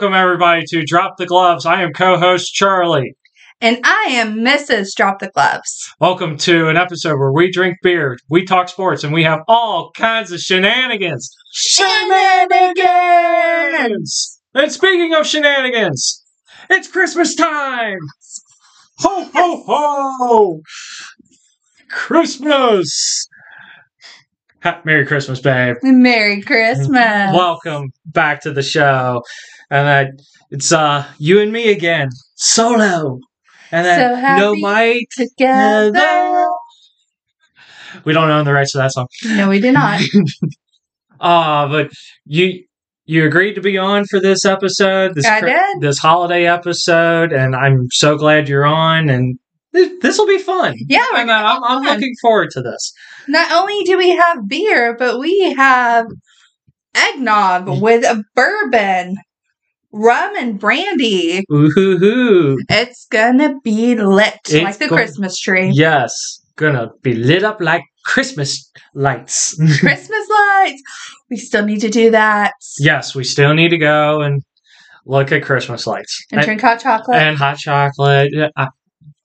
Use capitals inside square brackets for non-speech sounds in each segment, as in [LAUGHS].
Welcome, everybody, to Drop the Gloves. I am co host Charlie. And I am Mrs. Drop the Gloves. Welcome to an episode where we drink beer, we talk sports, and we have all kinds of shenanigans. Shenanigans! And speaking of shenanigans, it's Christmas time! Ho, ho, ho! Christmas! Merry Christmas, babe. Merry Christmas. Welcome back to the show. And uh, it's uh you and me again, solo. And then So no mic. Together. We don't own the rights to that song. No, we do not. [LAUGHS] Ah, but you you agreed to be on for this episode, this I did. this holiday episode, and I'm so glad you're on. And this will be fun. Yeah, uh, I'm, I'm looking forward to this. Not only do we have beer, but we have eggnog with a bourbon, rum, and brandy. Ooh hoo hoo! It's gonna be lit It's like the go- Christmas tree. Yes, gonna be lit up like Christmas lights. [LAUGHS] Christmas lights. We still need to do that. yes, we still need to go and look at Christmas lights And drink hot chocolate. and hot chocolate.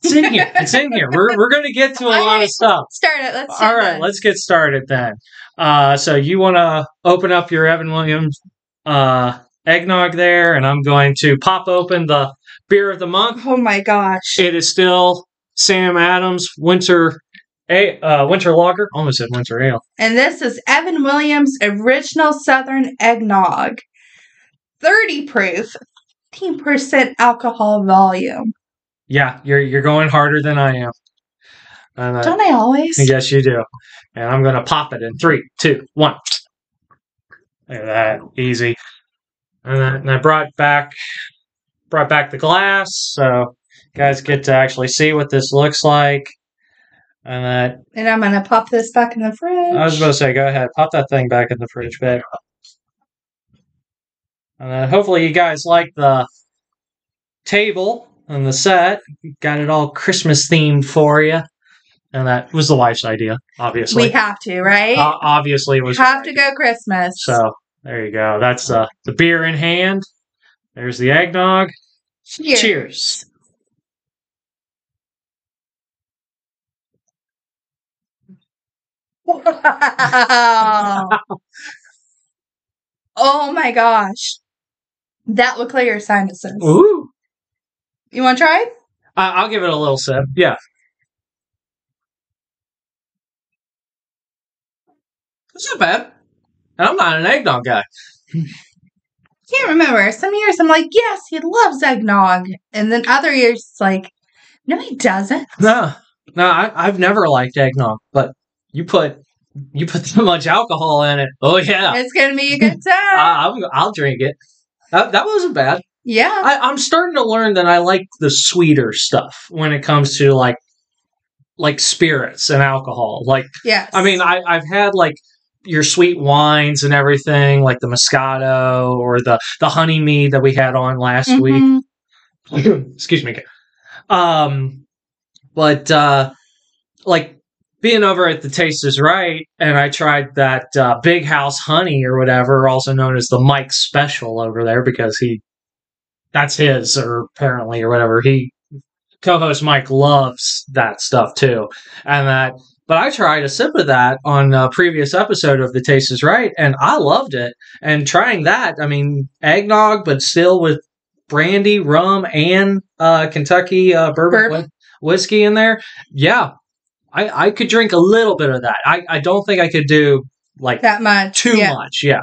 It's in here. [LAUGHS] It's in here. We're we're gonna get to a lot of stuff. Start it. Let's All right, let's get started then. Uh, so you want to open up your Evan Williams uh, eggnog there, and I'm going to pop open the beer of the month. Oh my gosh. It is still Sam Adams Winter a uh, Winter Lager. Almost said Winter Ale. And this is Evan Williams Original Southern Eggnog. 30 proof, 15% alcohol volume. Yeah, you're you're going harder than I am. And, uh, Don't I always? Yes, you do. And I'm going to pop it in three, two, one. Look at that, easy. And then and I brought back brought back the glass, so you guys get to actually see what this looks like. And that And I'm going to pop this back in the fridge. I was about to say, go ahead, pop that thing back in the fridge, babe. And then hopefully you guys like the table and the set. Got it all Christmas themed for you. And that was the wife's idea, obviously. we have to, right? Uh, obviously, it was. have to go Christmas. So there you go. That's uh, the beer in hand. There's the eggnog. Cheers. Cheers. Wow. [LAUGHS] oh my gosh. That will clear your sinuses. Ooh. You want to try? I I'll give it a little sip. Yeah. It's not bad. And I'm not an eggnog guy. can't remember. Some years I'm like, yes, he loves eggnog. And then other years it's like, no, he doesn't. No, no, I, I've never liked eggnog, but you put you put [LAUGHS] so much alcohol in it. Oh yeah, It's gonna be a [LAUGHS] good time. I, I'm, I'll drink it. That, that wasn't bad. yeah. I, I'm starting to learn that I like the sweeter stuff when it comes to like like spirits and alcohol. Like Yes. I mean, I, I've had like your sweet wines and everything, like the Moscato or the the honey mead that we had on last week. Mhm. [CLEARS THROAT] excuse me um but uh like being over at the taste is right and i tried that uh, big house honey or whatever also known as the mike special over there because he that's his or apparently or whatever he co-host mike loves that stuff too and that but i tried a sip of that on a previous episode of the taste is right and i loved it and trying that i mean eggnog but still with brandy, rum, and uh, Kentucky uh, bourbon, Bourbon. whi- whiskey in there. Yeah, I, I could drink a little bit of that. I, I don't think I could do like That much. too yeah. much. Yeah.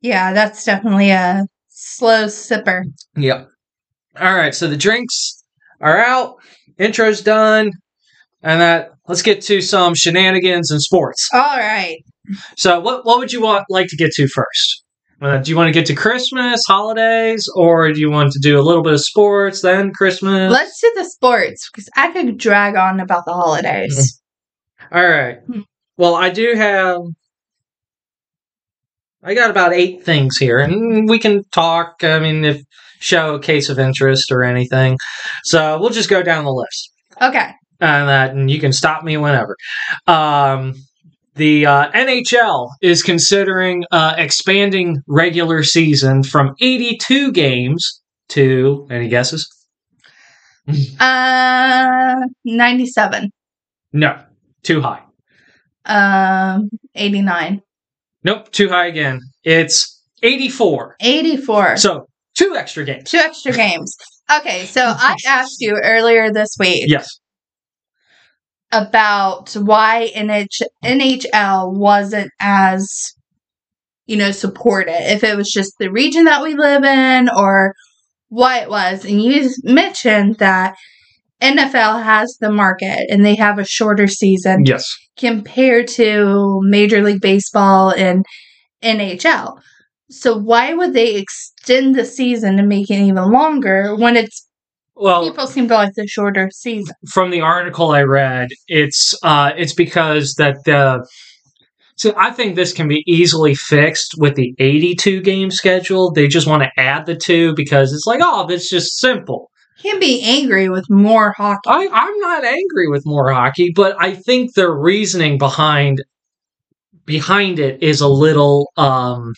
Yeah, that's definitely a slow sipper. Yep. All right. So the drinks are out. Intro's done. And that let's get to some shenanigans and sports. All right. So what what would you want like to get to first? Uh, do you want to get to Christmas, holidays, or do you want to do a little bit of sports, then Christmas? Let's do the sports because I could drag on about the holidays. All right. Hmm. Well, I do have. I got about eight things here, and we can talk. I mean, if show a case of interest or anything, so we'll just go down the list, Okay. And that, and you can stop me whenever. Um, the uh, NHL is considering uh, expanding regular season from 82 games to any guesses? [LAUGHS] Uh, 97. No, too high. Um, 89. Nope, too high again. It's 84. 84. So two extra games. Two extra games. Okay, so [LAUGHS] I asked you earlier this week Yes. About why NH- NHL wasn't as, you know, supported. If it was just the region that we live in or why it was. And you mentioned that NFL has the market and they have a shorter season Yes. compared to Major League Baseball and NHL. So why would they extend the season and make it even longer when it's Well, people seem to like the shorter season? from the article I read, it's uh, it's because that the. So I think this can be easily fixed with the 82 game schedule. They just want to add the two because it's like, oh, that's just simple. Can't be angry with more hockey. I, I'm not angry with more hockey, but I think the reasoning behind behind it is a little um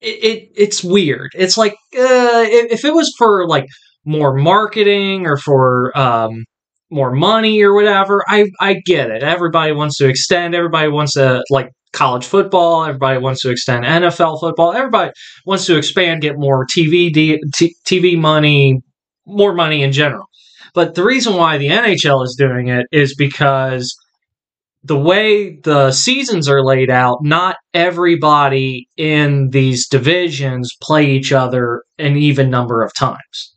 it, it it's weird. It's like uh if, if it was for like more marketing or for um more money or whatever, I I get it. Everybody wants to extend, everybody wants to like college football, everybody wants to extend NFL football, everybody wants to expand, get more TV TV money, more money in general. But the reason why the NHL is doing it is because the way the seasons are laid out, not everybody in these divisions play each other an even number of times.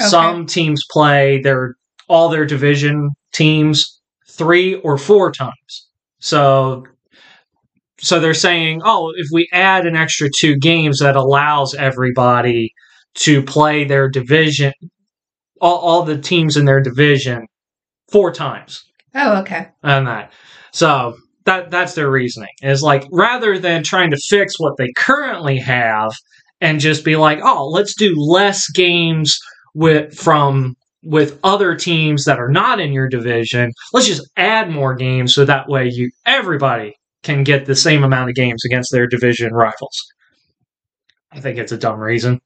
Okay. Some teams play their all their division teams three or four times. So so they're saying, oh, if we add an extra two games that allows everybody to play their division all, all the teams in their division four times Oh, okay. and that. So that that's their reasoning. Is like rather than trying to fix what they currently have and just be like, oh, let's do less games with from with other teams that are not in your division. Let's just add more games so that way you everybody can get the same amount of games against their division rivals. I think it's a dumb reason.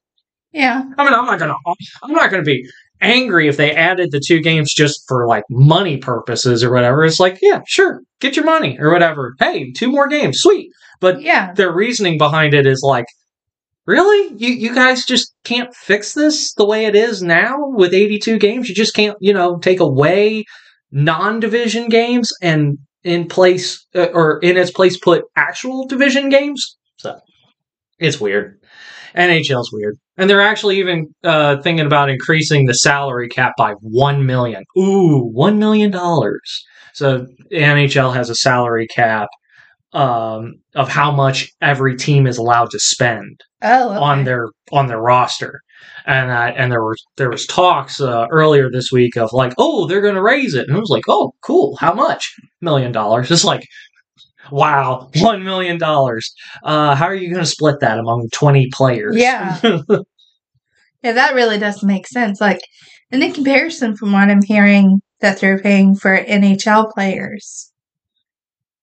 Yeah. I mean, I'm not gonna, I'm not gonna be angry if they added the two games just for like money purposes or whatever. It's like, yeah, sure, get your money or whatever. Hey, two more games, sweet. But Yeah. their reasoning behind it is like, really, you you guys just can't fix this the way it is now with 82 games. You just can't, you know, take away non-division games and in place uh, or in its place put actual division games. So it's weird. NHL's weird, and they're actually even uh, thinking about increasing the salary cap by one million. Ooh, one million dollars. So NHL has a salary cap um, of how much every team is allowed to spend Oh, okay. on their on their roster, and that and there was there was talks uh, earlier this week of like, oh, they're going to raise it, and it was like, oh, cool, how much? Million dollars. [LAUGHS] It's like, wow, one million dollars. Uh, how are you going to split that among twenty players? Yeah. [LAUGHS] Yeah, that really does make sense. Like, and in comparison from what I'm hearing that they're paying for NHL players.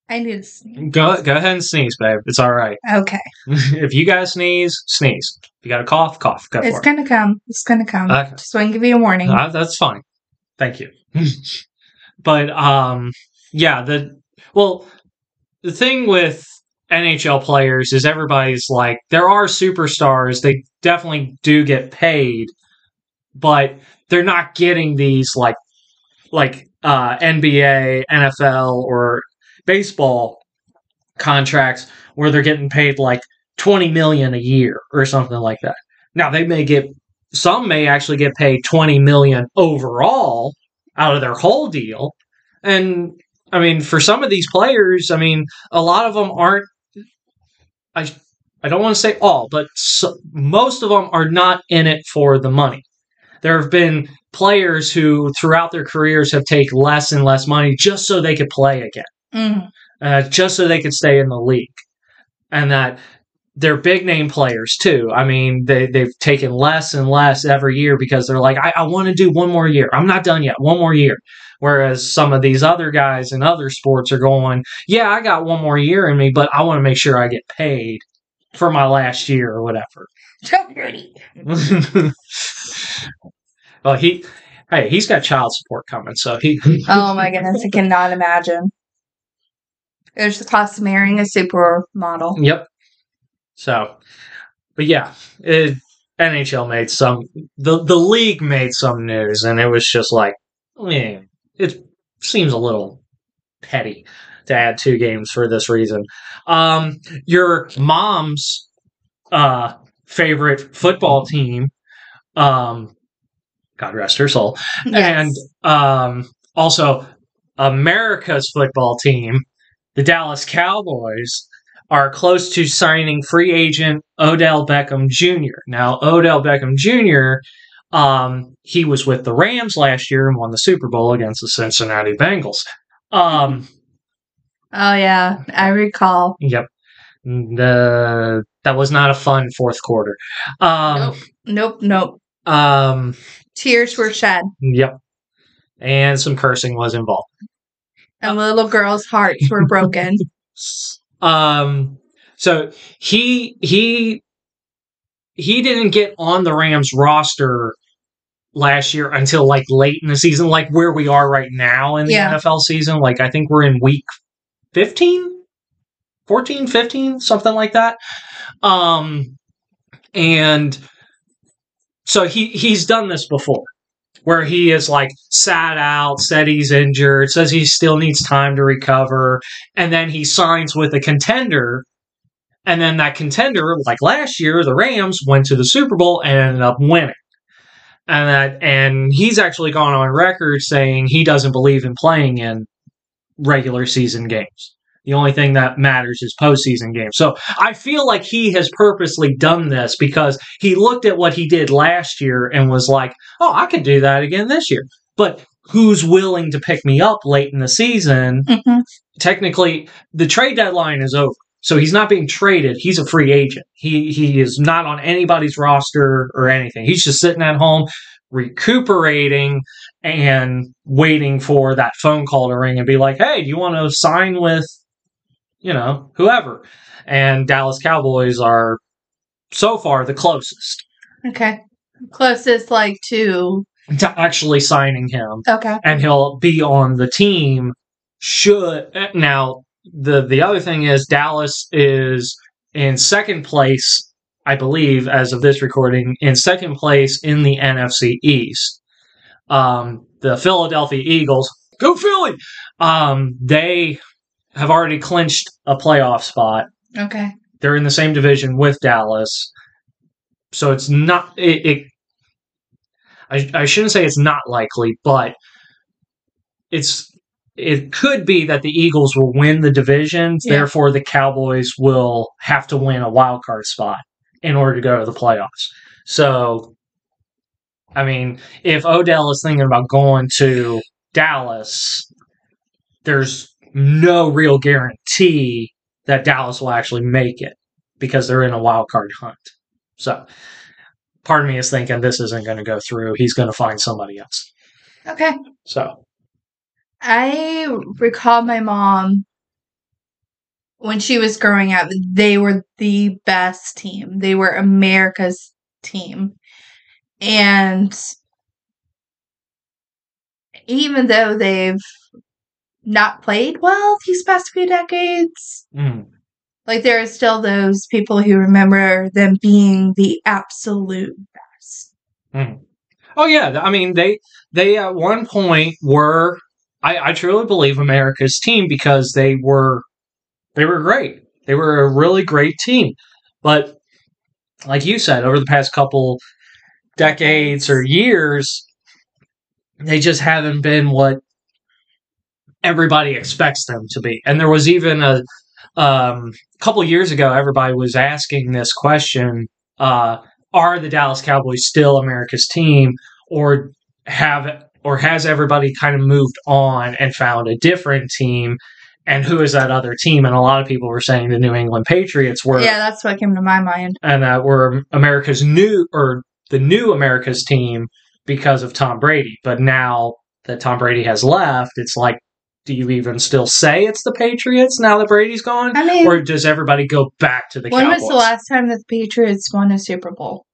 I need to sneeze. go go ahead and sneeze, babe. It's all right. [LAUGHS] Okay. if you guys sneeze, sneeze. If you got a cough, cough. Go It's for gonna come. It's gonna come. Okay. Just want to give you a warning. Uh, that's fine. Thank you. [LAUGHS] but um yeah, the well the thing with NHL players is everybody's like there are superstars, they definitely do get paid, but they're not getting these like like uh NBA, NFL or baseball contracts where they're getting paid like 20 million a year or something like that. Now they may get some may actually get paid 20 million overall out of their whole deal. And i mean for some of these players i mean a lot of them aren't i i don't want to say all but so, most of them are not in it for the money. There have been players who throughout their careers have taken less and less money just so they could play again Mm. uh, just so they could stay in the league. And that they're big name players too. I mean, they, they've taken less and less every year because they're like, I, I want to do one more year. I'm not done yet. One more year. Whereas some of these other guys in other sports are going, yeah, I got one more year in me, but I want to make sure I get paid for my last year or whatever. So [LAUGHS] dirty. [LAUGHS] well, he, hey, he's got child support coming, so he. Oh my goodness, I cannot imagine. There's the cost of marrying a supermodel. Yep. So, but yeah, it, NHL made some the the league made some news, and it was just like, eh, it seems a little petty to add two games for this reason. Um, your mom's uh, favorite football team, um, God rest her soul, Yes. and um, also America's football team, the Dallas Cowboys, are close to signing free agent Odell Beckham Jr. Now, Odell Beckham Jr. Um, he was with the Rams last year and won the Super Bowl against the Cincinnati Bengals. Um, Oh yeah, I recall. yep. The, that was not a fun fourth quarter. Um, nope, nope, nope. um, Tears were shed, yep. And some cursing was involved. And little girls' hearts were broken. [LAUGHS] Um, so he he he didn't get on the Rams roster last year until like late in the season, like where we are right now in the Yeah. NFL season. Like I think we're in week 15, 14, 15, something like that. Um, and so he he's done this before where he is like sat out, said he's injured, says he still needs time to recover, and then he signs with a contender. And then that contender, like last year, the Rams went to the Super Bowl and ended up winning. And that and he's actually gone on record saying he doesn't believe in playing in regular season games. The only thing that matters is postseason games. So I feel like he has purposely done this because he looked at what he did last year and was like, oh, I could do that again this year. But who's willing to pick me up late in the season? hmm Technically, the trade deadline is over. So he's not being traded. He's a free agent. He he is not on anybody's roster or anything. He's just sitting at home recuperating and waiting for that phone call to ring and be like, "Hey, do you want to sign with you know, whoever?" And Dallas Cowboys are so far the closest. Okay, closest like to? To actually signing him. Okay. and he'll be on the team should now the the other thing is Dallas is in second place I believe as of this recording in second place in the NFC East. Um the Philadelphia Eagles go Philly! Um they have already clinched a playoff spot Okay. they're in the same division with Dallas so it's not it, it I, I shouldn't say it's not likely, but it's it could be that the Eagles will win the division, Yeah. therefore the Cowboys will have to win a wild card spot in order to go to the playoffs. So I mean, if Odell is thinking about going to Dallas, there's no real guarantee that Dallas will actually make it because they're in a wild card hunt. So part of me is thinking this isn't going to go through. He's going to find somebody else. Okay. So I recall my mom when she was growing up, they were the best team. They were America's team. And even though they've not played well these past few decades, mm, like there are still those people who remember them being the absolute best. oh yeah, I mean they they at one point were I, I truly believe America's team because they were they were great. They were a really great team, but like you said, over the past couple decades or years, they just haven't been what everybody expects them to be. And there was even a um, couple years ago, everybody was asking this question: uh, Are the Dallas Cowboys still America's team, or have or has everybody kind of moved on and found a different team? And who is that other team? And a lot of people were saying the New England Patriots were Yeah, that's what came to my mind. and that were America's new or the new America's team because of Tom Brady. But now that Tom Brady has left, it's like, do you even still say it's the Patriots now that Brady's gone? I mean, Or does everybody go back to the when Cowboys? was the last time that the Patriots won a Super Bowl?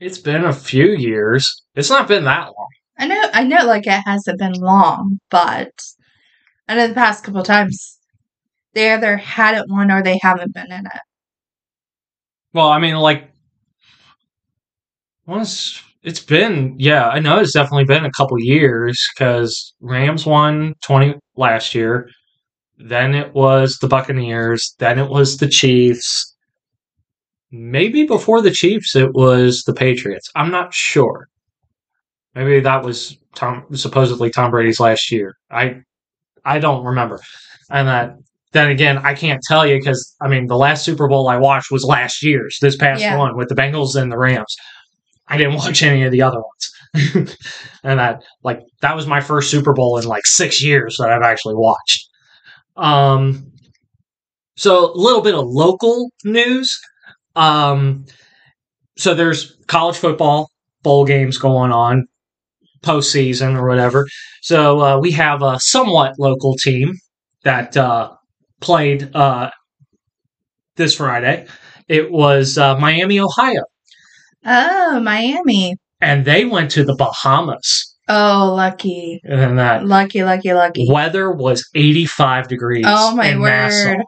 It's been a few years. It's not been that long. I know, I know, like it hasn't been long, but I know the past couple times they either hadn't won or they haven't been in it. Well, I mean, like, once it's been, yeah, I know it's definitely been a couple years because Rams won 20 last year. Then it was the Buccaneers. Then it was the Chiefs. Maybe before the Chiefs, it was the Patriots. I'm not sure. Maybe that was Tom, supposedly Tom Brady's last year. I, I don't remember. And that then again, I can't tell you because I mean the last Super Bowl I watched was last year's, this past Yeah. one with the Bengals and the Rams. I didn't watch any of the other ones, [LAUGHS] and that like that was my first Super Bowl in like six years that I've actually watched. Um, so a little bit of local news. Um, so there's college football bowl games going on, postseason or whatever. So uh, we have a somewhat local team that uh, played uh, this Friday. It was uh, Miami, Ohio, Oh, Miami. and they went to the Bahamas. Oh, lucky. And that Lucky, lucky, lucky. weather was 85 degrees. Oh, my word. Nassau.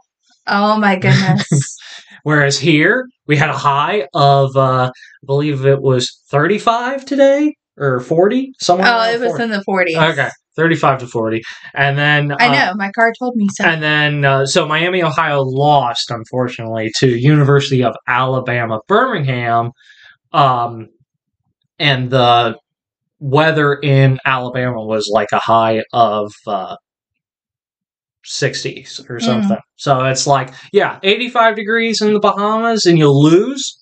Oh, my [LAUGHS] goodness. Whereas here we had a high of, uh, I believe it was 35 today or 40, somewhere. oh, it was in the 40s. okay, 35 to 40, and then I uh, know. My car told me so. And then, uh, so Miami, Ohio lost, unfortunately, to University of Alabama, Birmingham. Um, and the weather in Alabama was like a high of uh, 60s or Mm. something. So it's like, yeah, 85 degrees in the Bahamas and you'll lose.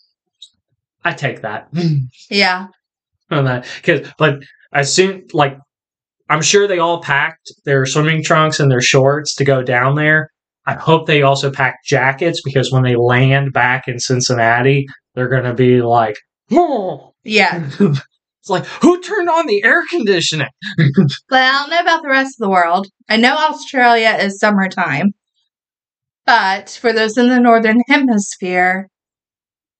I take that. [LAUGHS] yeah. [LAUGHS] because but as soon like i'm sure they all packed their swimming trunks and their shorts to go down there i hope they also packed jackets because when they land back in cincinnati they're going to be like. [LAUGHS] Yeah. it's like who turned on the air conditioning [LAUGHS] But I don't know about the rest of the world. I know Australia is summertime. But for those in the northern hemisphere,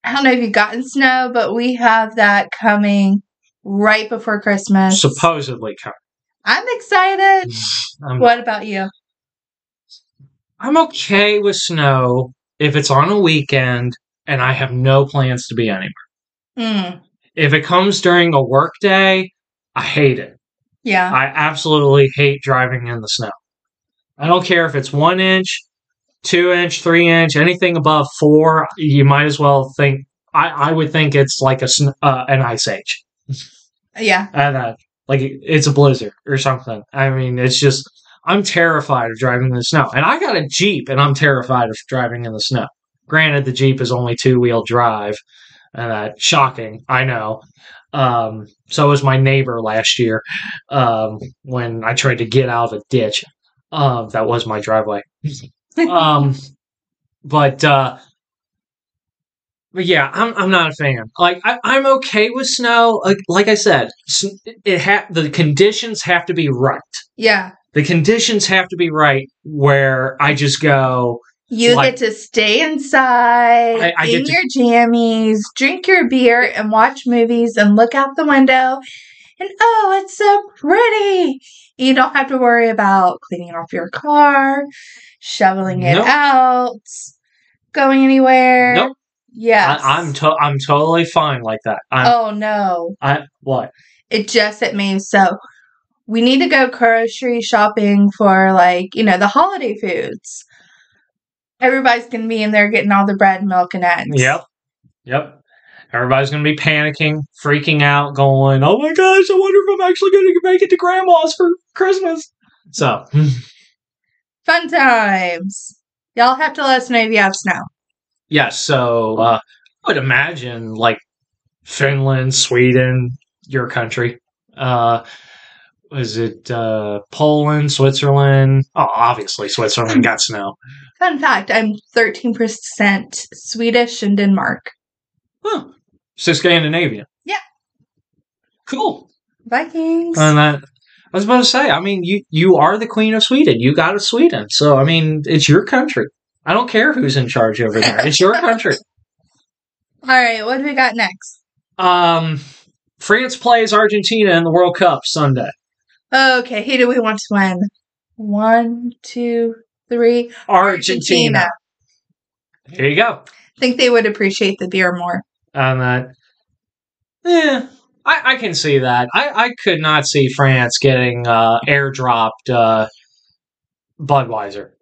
I don't know if you've gotten snow, but we have that coming right before Christmas. supposedly coming I'm excited. [SIGHS] I'm, What about you? I'm okay with snow if it's on a weekend and i have no plans to be anywhere Mm, if it comes during a work day i hate it yeah. I absolutely hate driving in the snow. I don't care if it's one inch, two inch, three inch, anything above four. You might as well think. I, I would think it's like a sn- uh, an ice age, Yeah. [LAUGHS] and uh, like it's a blizzard or something. I mean, it's just I'm terrified of driving in the snow, and I got a Jeep, and I'm terrified of driving in the snow. Granted, the Jeep is only two wheel drive, uh, shocking, I know. Um, so was my neighbor last year um, when I tried to get out of a ditch. Um, that was my driveway. [LAUGHS] um, but uh, but yeah, I'm I'm not a fan. Like I, I'm okay with snow. Like like I said, it ha- the conditions have to be right. Yeah. The conditions have to be right where I just go. You Like- get to stay inside I- I in get to- your jammies, drink your beer, and watch movies and look out the window. And oh, it's so pretty. You don't have to worry about cleaning off your car, shoveling it Nope. out, going anywhere. Nope. Yes. I, I'm to- I'm totally fine like that. I'm, oh no. I what? It just hit me. So we need to go grocery shopping for like, you know, the holiday foods. Everybody's gonna be in there getting all the bread, and milk, and eggs. Yep. Yep. Everybody's going to be panicking, freaking out, going, oh my gosh, I wonder if I'm actually going to make it to grandma's for Christmas. So, [LAUGHS] Fun times. Y'all have to let us know if you have snow. yes. So, uh, I would imagine like Finland, Sweden, your country. Uh, was it uh, Poland, Switzerland? Oh, obviously, Switzerland got snow. Fun fact I'm 13% Swedish and Denmark. Huh. So, Scandinavian. Yeah. Cool. Vikings. And that I was about to say, I mean, you you are the queen of Sweden. You got a Sweden, so I mean, it's your country. I don't care who's in charge over there. It's your [LAUGHS] country. All right, what do we got next? Um, France plays Argentina in the World Cup Sunday. Okay, who do we want to win? One, two, three. Argentina. There you go. I think they would appreciate the beer more. And that, yeah, I, I can see that. I, I could not see France getting uh, airdropped uh, Budweiser.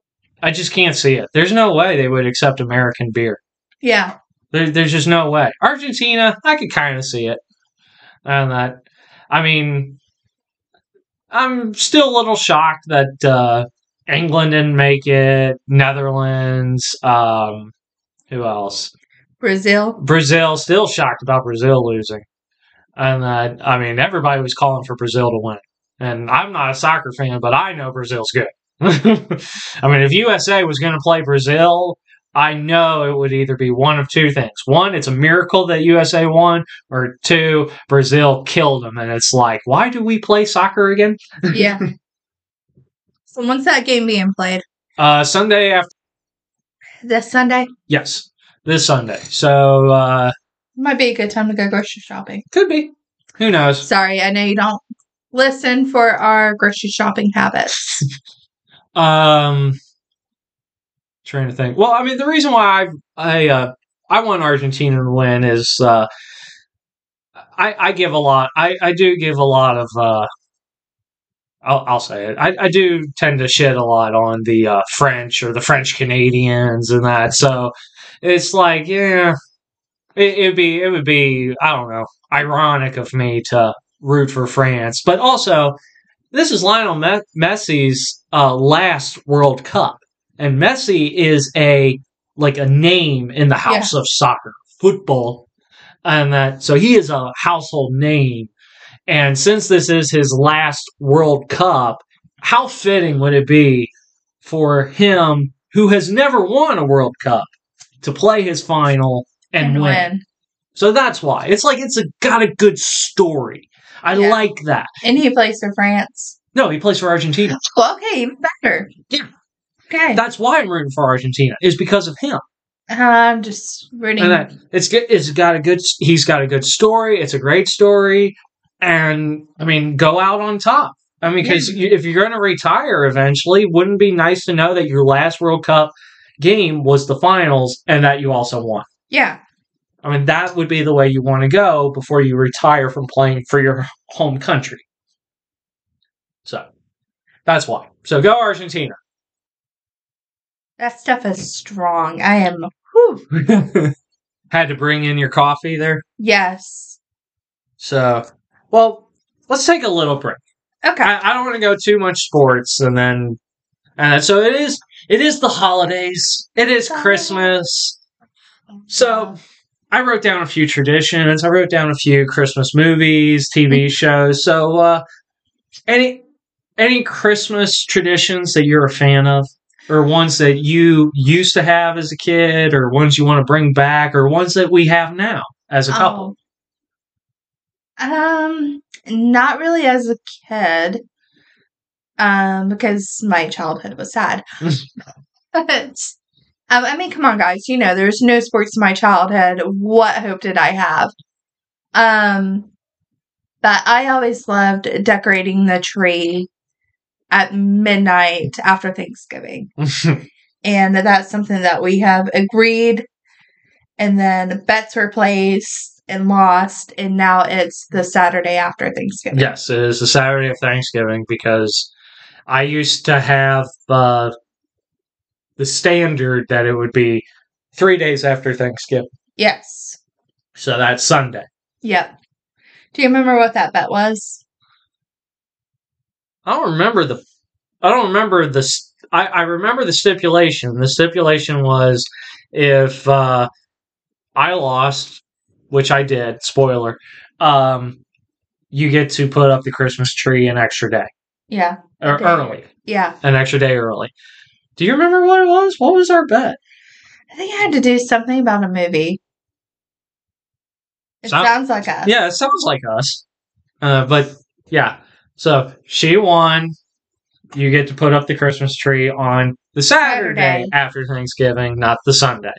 I just can't see it. There's no way they would accept American beer. Yeah. There, there's just no way. Argentina, I could kind of see it. And that, I mean, I'm still a little shocked that uh, England didn't make it. Netherlands, um, who else? Brazil. Brazil, still shocked about Brazil losing. And that, I mean, everybody was calling for Brazil to win. And I'm not a soccer fan, but I know Brazil's good. [LAUGHS] I mean, if USA was going to play Brazil, I know it would either be one of two things. One, it's a miracle that USA won, or two, Brazil killed them. And it's like, why do we play soccer again? Yeah. [LAUGHS] so when's that game being played? Uh, Sunday after, This Sunday? yes, this Sunday. So, uh, Might be a good time to go grocery shopping. could be. Who knows? Sorry, I know you don't listen for our grocery shopping habits. [LAUGHS] Um, trying to think. Well, I mean, the reason why I I uh, I want Argentina to win is uh, I I give a lot. I I do give a lot of. Uh, I'll I'll say it. I I do tend to shit a lot on the uh, French or the French Canadians and that. So it's like yeah, it, it'd be it would be I don't know ironic of me to root for France, but also this is Lionel Messi's uh, last World Cup, and Messi is a like a name in the house of soccer, football, and that so he is a household name. And since this is his last World Cup, how fitting would it be for him, who has never won a World Cup, to play his final and, win? So that's why it's like it's a, got a good story. I Yeah. like that. And he plays for France. No, he plays for Argentina. Well, okay, even better. Yeah. Okay. That's why I'm rooting for Argentina is because of him. I'm just rooting. And that it's good. It's got a good. He's got a good story. It's a great story, and I mean, go out on top. I mean, because if you're going to retire eventually, wouldn't it be nice to know that your last World Cup game was the finals and that you also won? yeah. I mean, that would be the way you want to go before you retire from playing for your home country. So that's why. So go Argentina. That stuff is strong. I am. Whew. [LAUGHS] Had to bring in your coffee there. Yes. So, well, let's take a little break. Okay. I, I don't want to go too much sports, and then, and so it is. It is the holidays. It is Christmas. So, I wrote down a few traditions. I wrote down a few Christmas movies, TV shows. So, uh, any any Christmas traditions that you're a fan of, or ones that you used to have as a kid, or ones you want to bring back, or ones that we have now as a couple? Oh. Um, not really as a kid. Um, because my childhood was sad. [LAUGHS] But, um, I mean, come on, guys. You know, there's no sports in my childhood. What hope did I have? Um, but I always loved decorating the tree at midnight after Thanksgiving. [LAUGHS] and that's something that we have agreed and then bets were placed and lost and now it's the saturday after thanksgiving Yes, it is the Saturday of Thanksgiving because I used to have uh, the standard that it would be three days after Thanksgiving. yes So that's Sunday. yep do you remember what that bet was I don't remember the. I don't remember the. I remember the stipulation. The stipulation was if uh, I lost, which I did. Spoiler. Um, you get to put up the Christmas tree an extra day yeah or Okay. early, yeah an extra day early. Do you remember what it was? What was our bet? i think i had to do something about a movie it Sound- sounds like us Yeah, it sounds like us. Uh, but Yeah. So she won. You get to put up the Christmas tree on the Saturday, Saturday. after Thanksgiving, not the Sunday.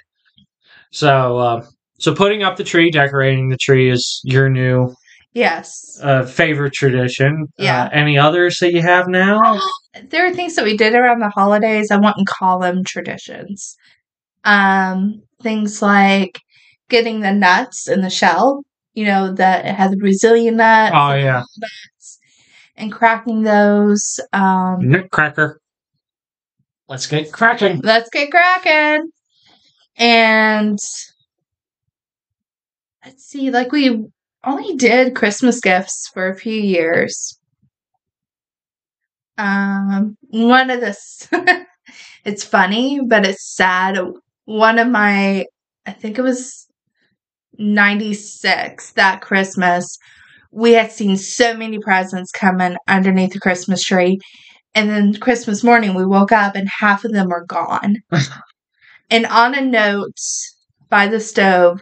So, uh, so putting up the tree, decorating the tree is your new Yes. uh, favorite tradition. Yeah. Uh, any others that you have now? there are things that we did around the holidays. I wouldn't call them traditions. Um, things like getting the nuts in the shell, you know, that it has the Brazilian nuts Oh yeah, and cracking those. Um, nutcracker. Let's get cracking. let's get cracking. And let's see, like we only did Christmas gifts for a few years. Um, one of this, [LAUGHS] it's funny, but it's sad. One of my, I think it was 96, that Christmas, we had seen so many presents coming underneath the Christmas tree. And then Christmas morning, we woke up and half of them were gone. [LAUGHS] and on a note by the stove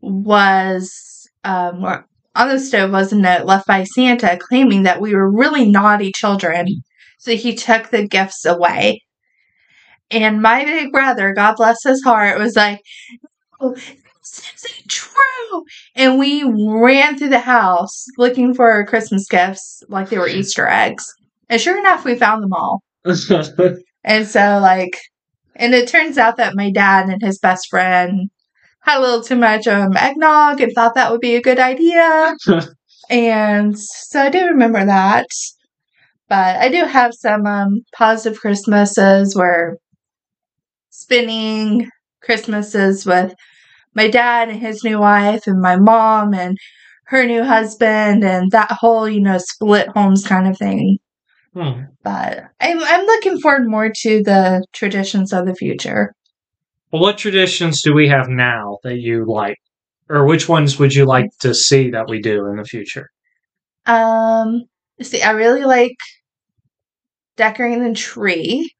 was, um, or on the stove was a note left by Santa claiming that we were really naughty children. So he took the gifts away. And my big brother, God bless his heart, was like, isn't true. And we ran through the house looking for our Christmas gifts like they were Easter eggs. And sure enough, we found them all. [LAUGHS] And so, like, and it turns out that my dad and his best friend had a little too much um, eggnog and thought that would be a good idea. [LAUGHS] and so I do remember that. But I do have some um, positive Christmases where spinning Christmases with my dad and his new wife and my mom and her new husband and that whole, you know, split homes kind of thing. Hmm. But I'm I'm looking forward more to the traditions of the future. Well, what traditions do we have now that you like? Or which ones would you like to see that we do in the future? Um, see, I really like decorating the tree,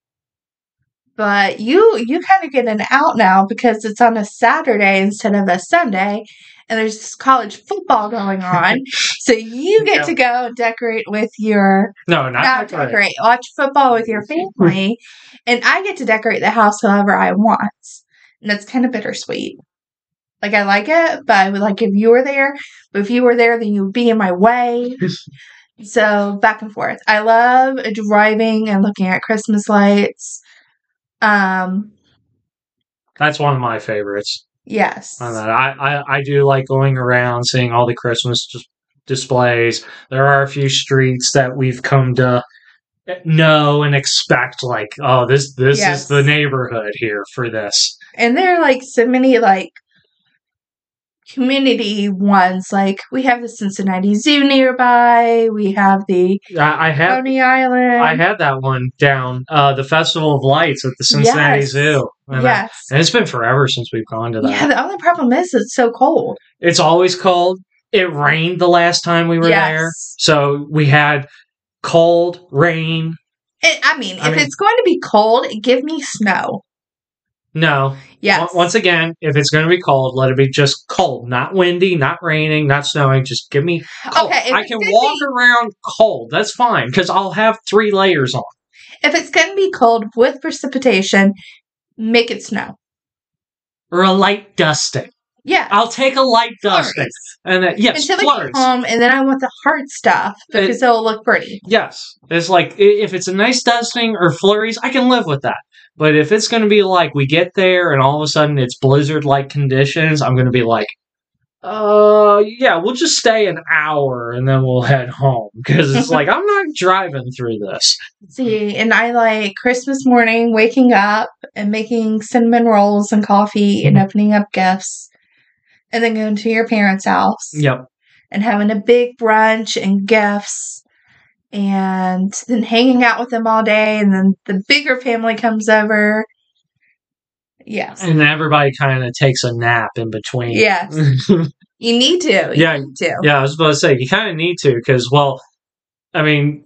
but you you kind of get an out now because it's on a Saturday instead of a Sunday, and there's college football going on, [LAUGHS] so you get Yeah. to go and decorate with your No, not, not decorate. decorate, watch football with your family, and I get to decorate the house however I want, and that's kind of bittersweet. Like I like it, but I would like if you were there. But if you were there, then you would be in my way. [LAUGHS] so back and forth. I love driving and looking at Christmas lights. Um, That's one of my favorites. yes. I, I, I do like going around seeing all the Christmas dis- displays. There are a few streets that we've come to know and expect like, oh, this this Yes. is the neighborhood here for this. and there are like so many like community ones. Like we have the Cincinnati Zoo nearby. We have the I, I had Coney Island. I had that one down, uh, the Festival of Lights at the Cincinnati Yes. Zoo. And, I- yes. and it's been forever since we've gone to that. Yeah, the only problem is it's so cold. It's always cold. It rained the last time we were Yes. there. So we had cold, rain. It, I mean, I if mean- it's going to be cold, give me snow. No, Yes. Once- Once again, if it's going to be cold, let it be just cold, not windy, not raining, not snowing. Just give me cold. Okay, I can walk be- around cold. That's fine because I'll have three layers on. if it's going to be cold with precipitation, make it snow. Or a light dusting. Yeah. I'll take a light dusting. Flurries. And then, yes, Until flurries. home, and then I want the hard stuff because it'll look pretty. Yes. It's like if it's a nice dusting or flurries, I can live with that. But if it's going to be like we get there and all of a sudden it's blizzard like conditions, I'm going to be like, uh, yeah, we'll just stay an hour and then we'll head home because it's like I'm not driving through this. See, and I like Christmas morning waking up and making cinnamon rolls and coffee and opening up gifts, and then going to your parents' house. Yep. and having a big brunch and gifts and then hanging out with them all day and then the bigger family comes over. Yes. And everybody kind of takes a nap in between. yes. [LAUGHS] You need to you Yeah, need to. yeah, I was about to say you kind of need to because, well, I mean,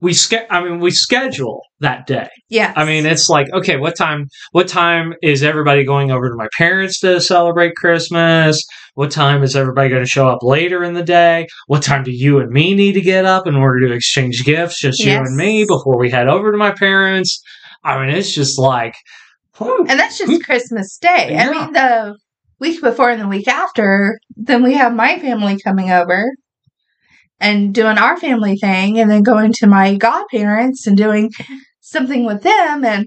we ske- I mean, we schedule that day. Yeah. I mean, it's like, okay, what time? What time is everybody going over to my parents to celebrate Christmas? What time is everybody going to show up later in the day? What time do you and me need to get up in order to exchange gifts, just you and me, before we head over to my parents? I mean, it's just like, whew. And that's just Christmas Day. Yeah. I mean, the week before and the week after, then we have my family coming over and doing our family thing, and then going to my godparents and doing something with them. And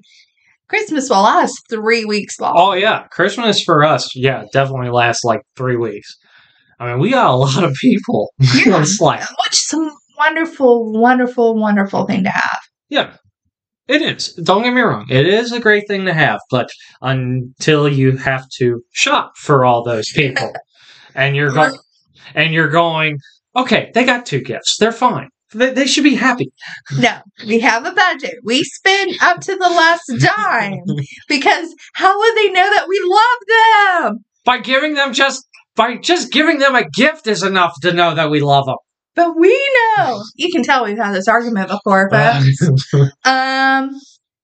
Christmas will last three weeks long. oh yeah, Christmas for us, yeah, definitely lasts like three weeks. I mean, we got a [LAUGHS] lot of people. [LAUGHS] Yeah. Which is a wonderful, wonderful, wonderful thing to have. Yeah, it is. Don't get me wrong. It is a great thing to have, but until you have to shop for all those people, [LAUGHS] and you're going, and you're going, okay, they got two gifts. They're fine. They, they should be happy. No, we have a budget. We spend up to the last dime [LAUGHS] because how would they know that we love them? By giving them just by just giving them a gift is enough to know that we love them. But we know. You can tell we've had this argument before, but [LAUGHS] um,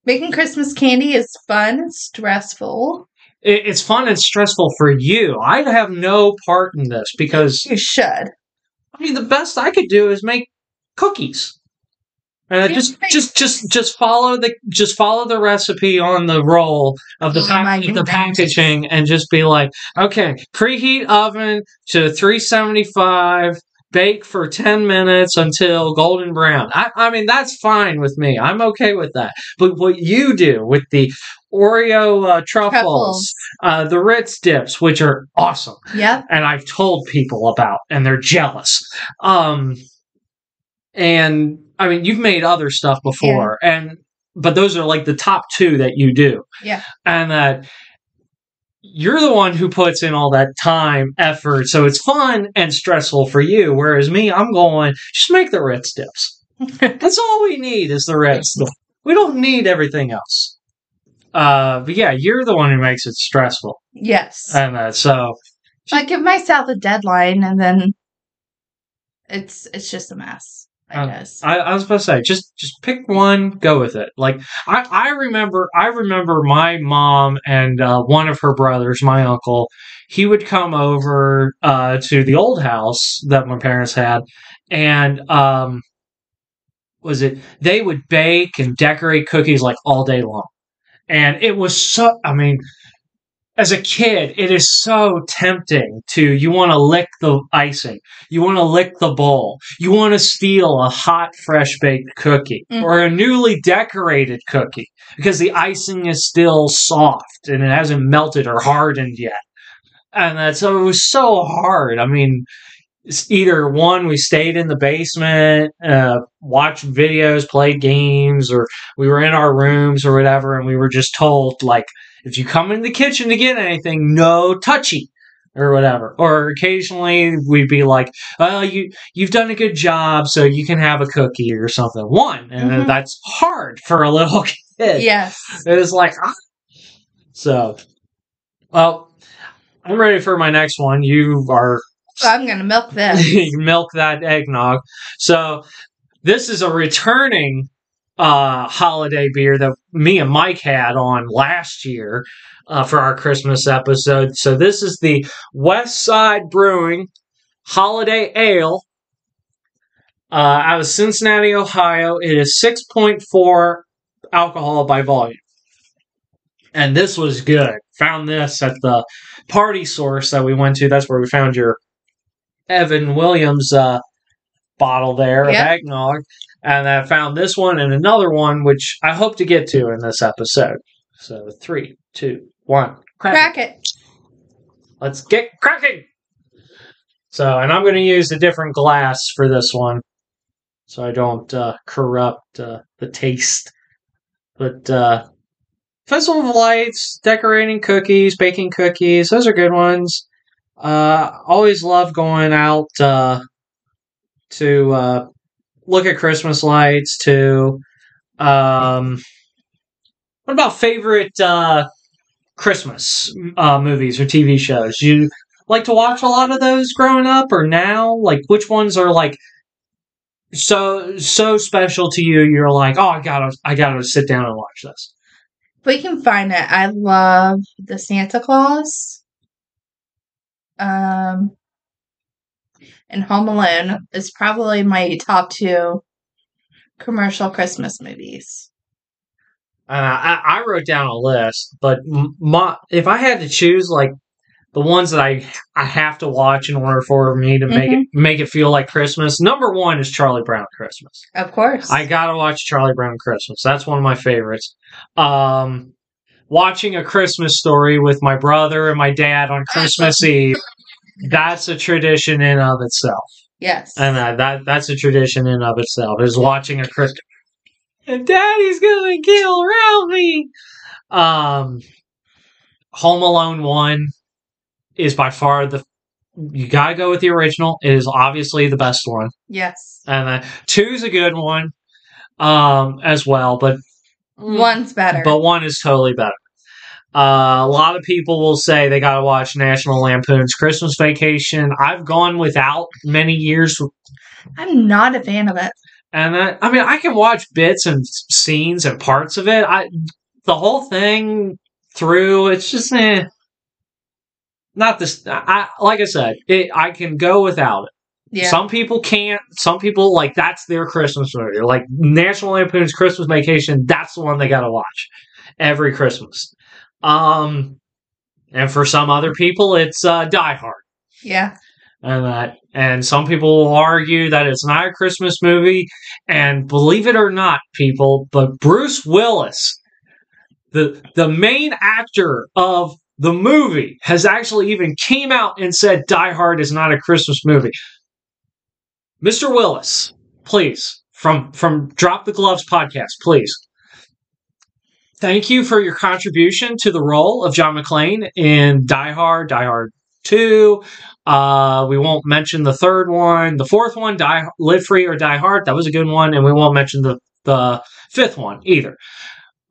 making Christmas candy is fun and stressful. It- it's fun and stressful for you. I have no part in this because You should. I mean, the best I could do is make cookies. Uh, and I just, just, just, just follow the, just follow the recipe on the roll of the Oh pack, my the packaging, and just be like, okay, preheat oven to three seventy five, bake for ten minutes until golden brown. I, I mean, that's fine with me. I'm okay with that. But what you do with the Oreo uh, truffles, Truffles. uh, the Ritz dips, which are awesome Yep. and I've told people about, and they're jealous. Um, and I mean, you've made other stuff before, and but those are like the top two that you do. Yeah. and that you're the one who puts in all that time, effort, so it's fun and stressful for you. Whereas me, I'm going just make the Ritz dips. [LAUGHS] That's all we need is the Ritz. We don't need everything else. Uh, but yeah, you're the one who makes it stressful, Yes. and uh, so I give myself a deadline and then it's it's just a mess. I Uh, guess. I, I was supposed to say, just just pick one, go with it. Like I, I remember, I remember my mom and uh, one of her brothers, my uncle. He would come over uh, to the old house that my parents had, and um, was it they would bake and decorate cookies like all day long, and it was so. I mean. As a kid, it is so tempting to you want to lick the icing, you want to lick the bowl. You want to steal a hot, fresh baked cookie Mhm. or a newly decorated cookie because the icing is still soft and it hasn't melted or hardened yet. And that's so it was so hard. I mean, it's either one, we stayed in the basement, uh, watched videos, played games, or we were in our rooms or whatever, and we were just told, like, if you come in the kitchen to get anything, no touchy or whatever. Or occasionally we'd be like, well, you you've done a good job, so you can have a cookie or something. One, and Mhm. that's hard for a little [LAUGHS] kid. yes. It was like, ah. so. Well, I'm ready for my next one. You are I'm gonna milk this. [LAUGHS] milk that eggnog. So this is a returning uh, holiday beer that me and Mike had on last year uh, for our Christmas episode. So this is the West Side Brewing Holiday Ale uh, out of Cincinnati, Ohio. It is 6.4 alcohol by volume. And this was good. Found this at the party source that we went to. That's where we found your Evan Williams uh, bottle there of eggnog. And I found this one and another one, which I hope to get to in this episode. So three, two, one, crack. it. Crack it. Let's get cracking. So, and I'm going to use a different glass for this one, so I don't uh, corrupt uh, the taste. But uh, Festival of Lights, decorating cookies, baking cookies, those are good ones. Uh, always love going out uh, to uh, look at Christmas lights. To um, what about favorite uh, Christmas uh, movies or TV shows? You like to watch a lot of those growing up, or now? Like, which ones are like so so special to you. You're like, oh, I gotta I gotta sit down and watch this. We can find it. I love the Santa Claus. Um, and Home Alone is probably my top two commercial Christmas movies. Uh, I, I wrote down a list, but my if I had to choose like the ones that I I have to watch in order for me to make it make it feel like Christmas, number one is Charlie Brown Christmas. Of course. I gotta watch Charlie Brown Christmas. That's one of my favorites. Um, watching a Christmas story with my brother and my dad on Christmas [LAUGHS] Eve. That's a tradition in of itself, yes. and uh, that that's a tradition in of itself. Is watching a Christmas. And Daddy's gonna kill Ralphie. Um, Home Alone one is by far the. You gotta go with the original. It is obviously the best one. yes. And uh, two's a good one, um, as well. But One's better. but one is totally better. Uh, a lot of people will say they got to watch National Lampoon's Christmas Vacation. I've gone without many years, I'm not a fan of it. and I, I mean I can watch bits and scenes and parts of it. I the whole thing through. It's just eh. Not this. I like I said, it, I can go without it. Yeah. Some people can't. Some people like that's their Christmas movie. Like National Lampoon's Christmas Vacation. That's the one they got to watch every Christmas. Um, and for some other people, it's uh, Die Hard, yeah. and that. And some people will argue that it's not a Christmas movie. And believe it or not, people, but Bruce Willis, the the main actor of the movie, has actually even came out and said Die Hard is not a Christmas movie. Mr. Willis, please, from from Drop the Gloves podcast, please. Thank you for your contribution to the role of John McClane in Die Hard, Die Hard 2. Uh, we won't mention the third one. The fourth one, Die Live Free or Die Hard, that was a good one, and we won't mention the the fifth one either.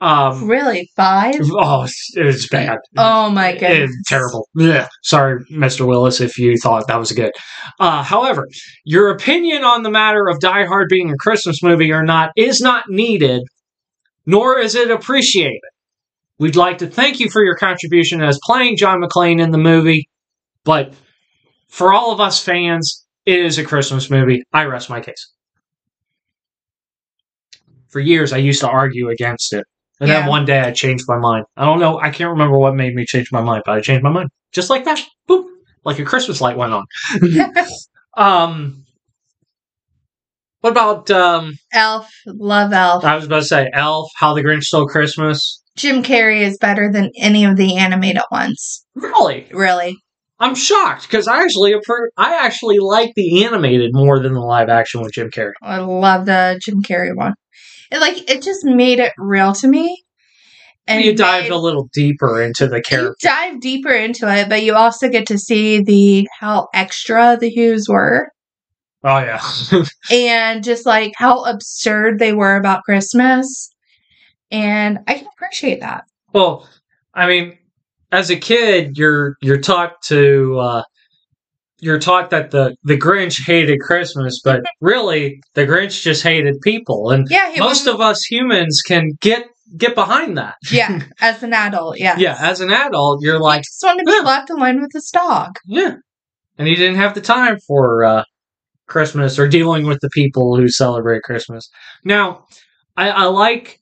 Um, Really? Five? oh, it's, bad. Oh my goodness. It's terrible. Blech. Sorry, Mr. Willis, if you thought that was good. Uh, however, your opinion on the matter of Die Hard being a Christmas movie or not is not needed, nor is it appreciated. We'd like to thank you for your contribution as playing John McClane in the movie, but for all of us fans, it is a Christmas movie. I rest my case. For years, I used to argue against it. And then one day I changed my mind. I don't know. I can't remember what made me change my mind, but I changed my mind. Just like that. Boop. Like a Christmas light went on. [LAUGHS] um, what about, um, Elf. Love Elf. I was about to say Elf, How the Grinch Stole Christmas. Jim Carrey is better than any of the animated ones. Really? Really. I'm shocked because I actually appro- I actually like the animated more than the live action with Jim Carrey. I love the Jim Carrey one. It like it just made it real to me. And you dived made- a little deeper into the you character. dive deeper into it, but you also get to see the how extra the Whos were. Oh yeah, [LAUGHS] and just like how absurd they were about Christmas. And I can appreciate that. Well, I mean, as a kid, you're you're taught to uh, you're taught that the the Grinch hated Christmas, but [LAUGHS] really the Grinch just hated people, and Yeah, he most was, of us humans can get get behind that. yeah, [LAUGHS] as an adult, yeah. Yeah, as an adult, you're I like, just want to be Yeah. left alone with this dog. yeah, and you didn't have the time for uh, Christmas or dealing with the people who celebrate Christmas. Now, I, I like.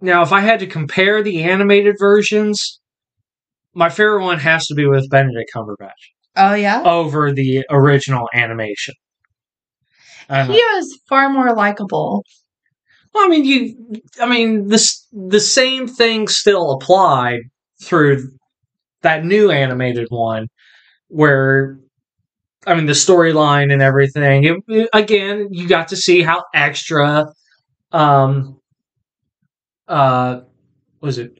Now, if I had to compare the animated versions, my favorite one has to be with Benedict Cumberbatch. Oh yeah, over the original animation. And, he was far more likable. well, I mean, you, I mean, this the same thing still applied through that new animated one, where, I mean, the storyline and everything. It, it- again, you got to see how extra, um, uh, was it?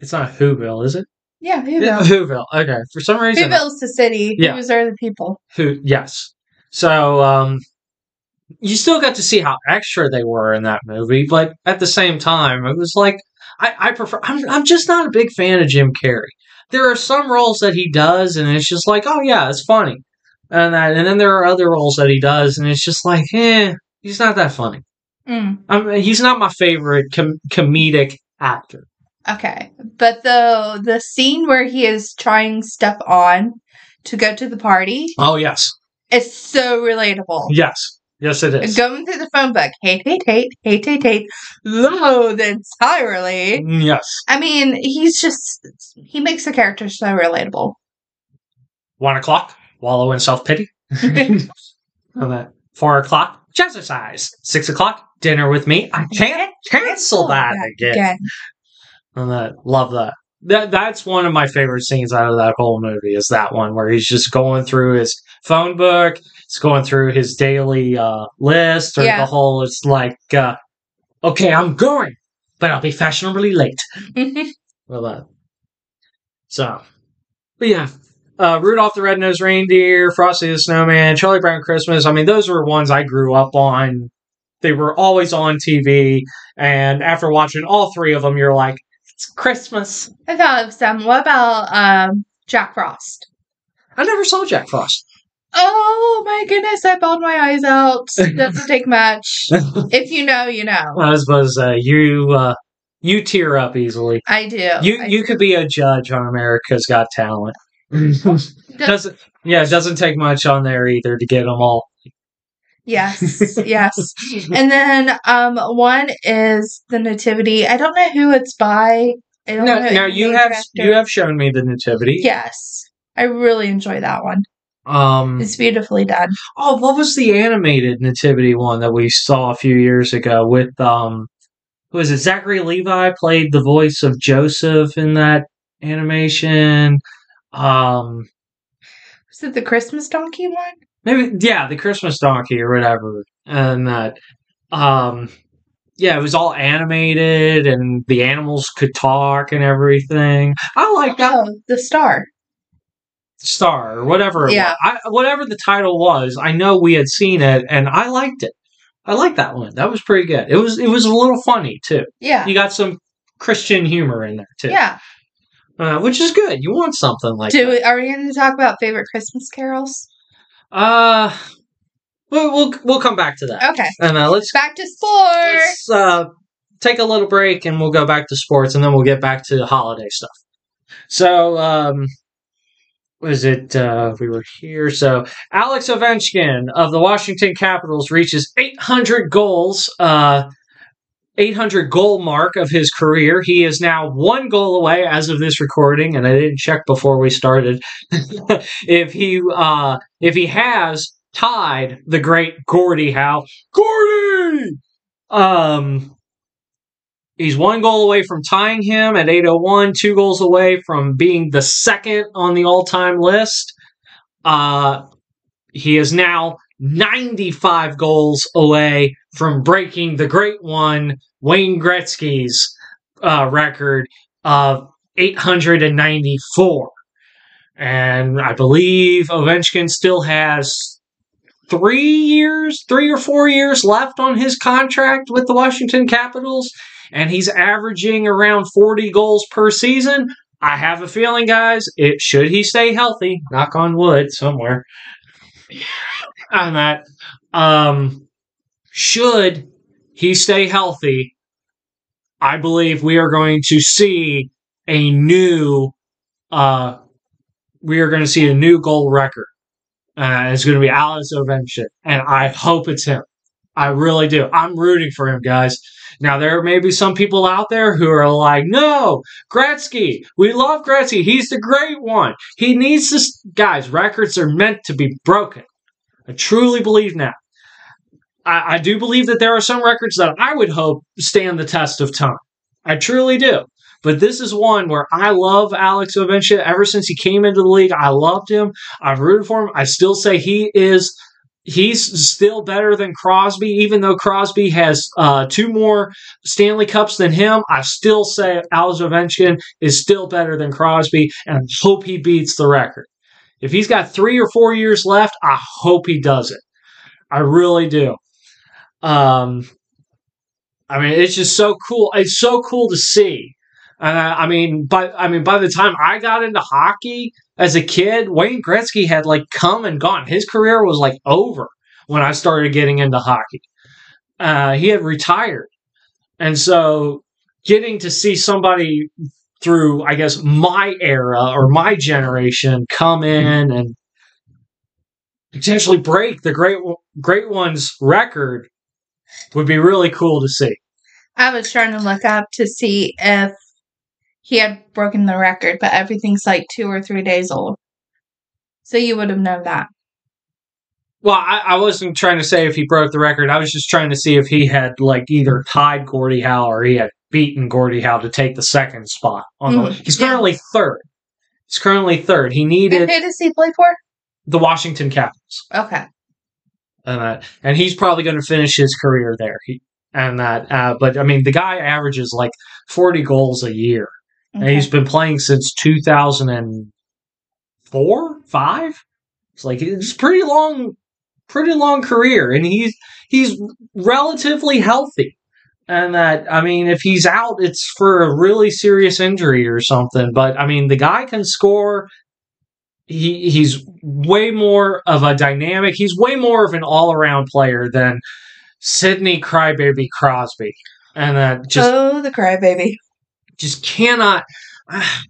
It's not Whoville, is it? Yeah, Yeah, Whoville. Whoville. Okay, for some reason, Whoville's the city. Yeah. Who's are the people? who yes so um you still got to see how extra they were in that movie but at the same time it was like i i prefer i'm, I'm just not a big fan of jim carrey there are some roles that he does and it's just like oh yeah it's funny and that and then there are other roles that he does and it's just like eh he's not that funny. Mm, I mean, he's not my favorite com- comedic actor. okay, but the the scene where he is trying stuff on to go to the party Oh yes, is so relatable. yes, yes, it is. Going through the phone book, hate, hate, hate, hate, hate, hate, loathe entirely. Yes, I mean, he's just he makes the character so relatable. one o'clock, wallow in self pity. [LAUGHS] four o'clock, jazzercise. Six o'clock, dinner with me. I can't cancel that again. And that love that. That that's one of my favorite scenes out of that whole movie is that one where he's just going through his phone book, he's going through his daily uh, list, or Yeah. the whole. It's like, uh, okay, I'm going, but I'll be fashionably late. [LAUGHS] Well, that. So, but yeah, uh, Rudolph the Red-Nosed Reindeer, Frosty the Snowman, Charlie Brown Christmas. I mean, those were ones I grew up on. They were always on TV, and after watching all three of them, you're like, it's Christmas. I thought of some. What about um, Jack Frost? I never saw Jack Frost. Oh my goodness, I bawled my eyes out. [LAUGHS] Doesn't take much. If you know, you know. I suppose uh, you uh, you tear up easily. I do. You I you could be a judge on America's Got Talent. [LAUGHS] doesn't yeah, it doesn't take much on there either to get them all. Yes, [LAUGHS] yes. And then um one is the Nativity. I don't know who it's by. I don't Now, know now you have director- you have shown me the nativity. Yes. I really enjoy that one. Um. It's beautifully done. Oh, what was the animated nativity one that we saw a few years ago with um? Who is it? Zachary Levi played the voice of Joseph in that animation. Um. Was it the Christmas donkey one? maybe yeah the christmas donkey or whatever and that um yeah it was all animated and the animals could talk and everything i like that Oh, the star. star or whatever Yeah. I, whatever the title was i know we had seen it and i liked it i liked that one that was pretty good it was it was a little funny too Yeah. you got some christian humor in there too Yeah. Uh, which is good you want something like Do that we, are we going to talk about favorite Christmas carols? uh we'll, we'll we'll come back to that Okay. and uh, let's Back to sports. let's uh, take a little break and we'll go back to sports and then we'll get back to the holiday stuff. So, um, was it, uh, we were here. So, Alex Ovechkin of the Washington Capitals reaches 800 goals, uh, 800 goal mark of his career. He is now one goal away as of this recording, and I didn't check before we started. [LAUGHS] if he uh, if he has tied the great Gordie Howe, Gordie, um, he's one goal away from tying him at 801, two goals away from being the second on the all-time list. Uh, he is now 95 goals away from breaking the great one, Wayne Gretzky's uh, record of 894. And I believe Ovechkin still has three years, three or four years left on his contract with the Washington Capitals, and he's averaging around 40 goals per season. I have a feeling, guys, it should he stay healthy, knock on wood somewhere. on that. Um, should he stay healthy, I believe we are going to see a new, uh, we are going to see a new goal record. Uh, it's going to be Alex Ovechkin, and I hope it's him. I really do. I'm rooting for him, guys. Now there may be some people out there who are like, "No, Gretzky. We love Gretzky. He's the great one. He needs this." Guys, records are meant to be broken. I truly believe now. I, I do believe that there are some records that I would hope stand the test of time. I truly do. But this is one where I love Alex Ovechkin. Ever since he came into the league, I loved him. I've rooted for him. I still say he is. He's still better than Crosby, even though Crosby has uh, two more Stanley Cups than him. I still say Alex Ovechkin is still better than Crosby, and I hope he beats the record. If he's got three or four years left, I hope he does it. I really do. Um, I mean, it's just so cool. It's so cool to see. Uh, I mean, but I mean, by the time I got into hockey as a kid, Wayne Gretzky had like come and gone. His career was like over when I started getting into hockey. uh, he had retired, and so getting to see somebody through, I guess, my era or my generation come in and potentially break the great great one's record would be really cool to see. I was trying to look up to see if he had broken the record, but everything's like two or three days old. So you would have known that. Well, I, I wasn't trying to say if he broke the record. I was just trying to see if he had like either tied Gordie Howe or he had beaten Gordie Howe to take the second spot. On the, Mm, he's currently third. He's currently third. He And needed who does he play for? the Washington Capitals, Okay. And uh, and he's probably going to finish his career there. He, and that, uh, but I mean, the guy averages like forty goals a year, and he's been playing since two thousand and four, five. It's like it's a pretty long, pretty long career, and he's he's relatively healthy. And that I mean, if he's out, it's for a really serious injury or something. But I mean, the guy can score. He he's way more of a dynamic. He's way more of an all around player than Sidney Crybaby Crosby, and that just oh, the crybaby. just cannot. Ah.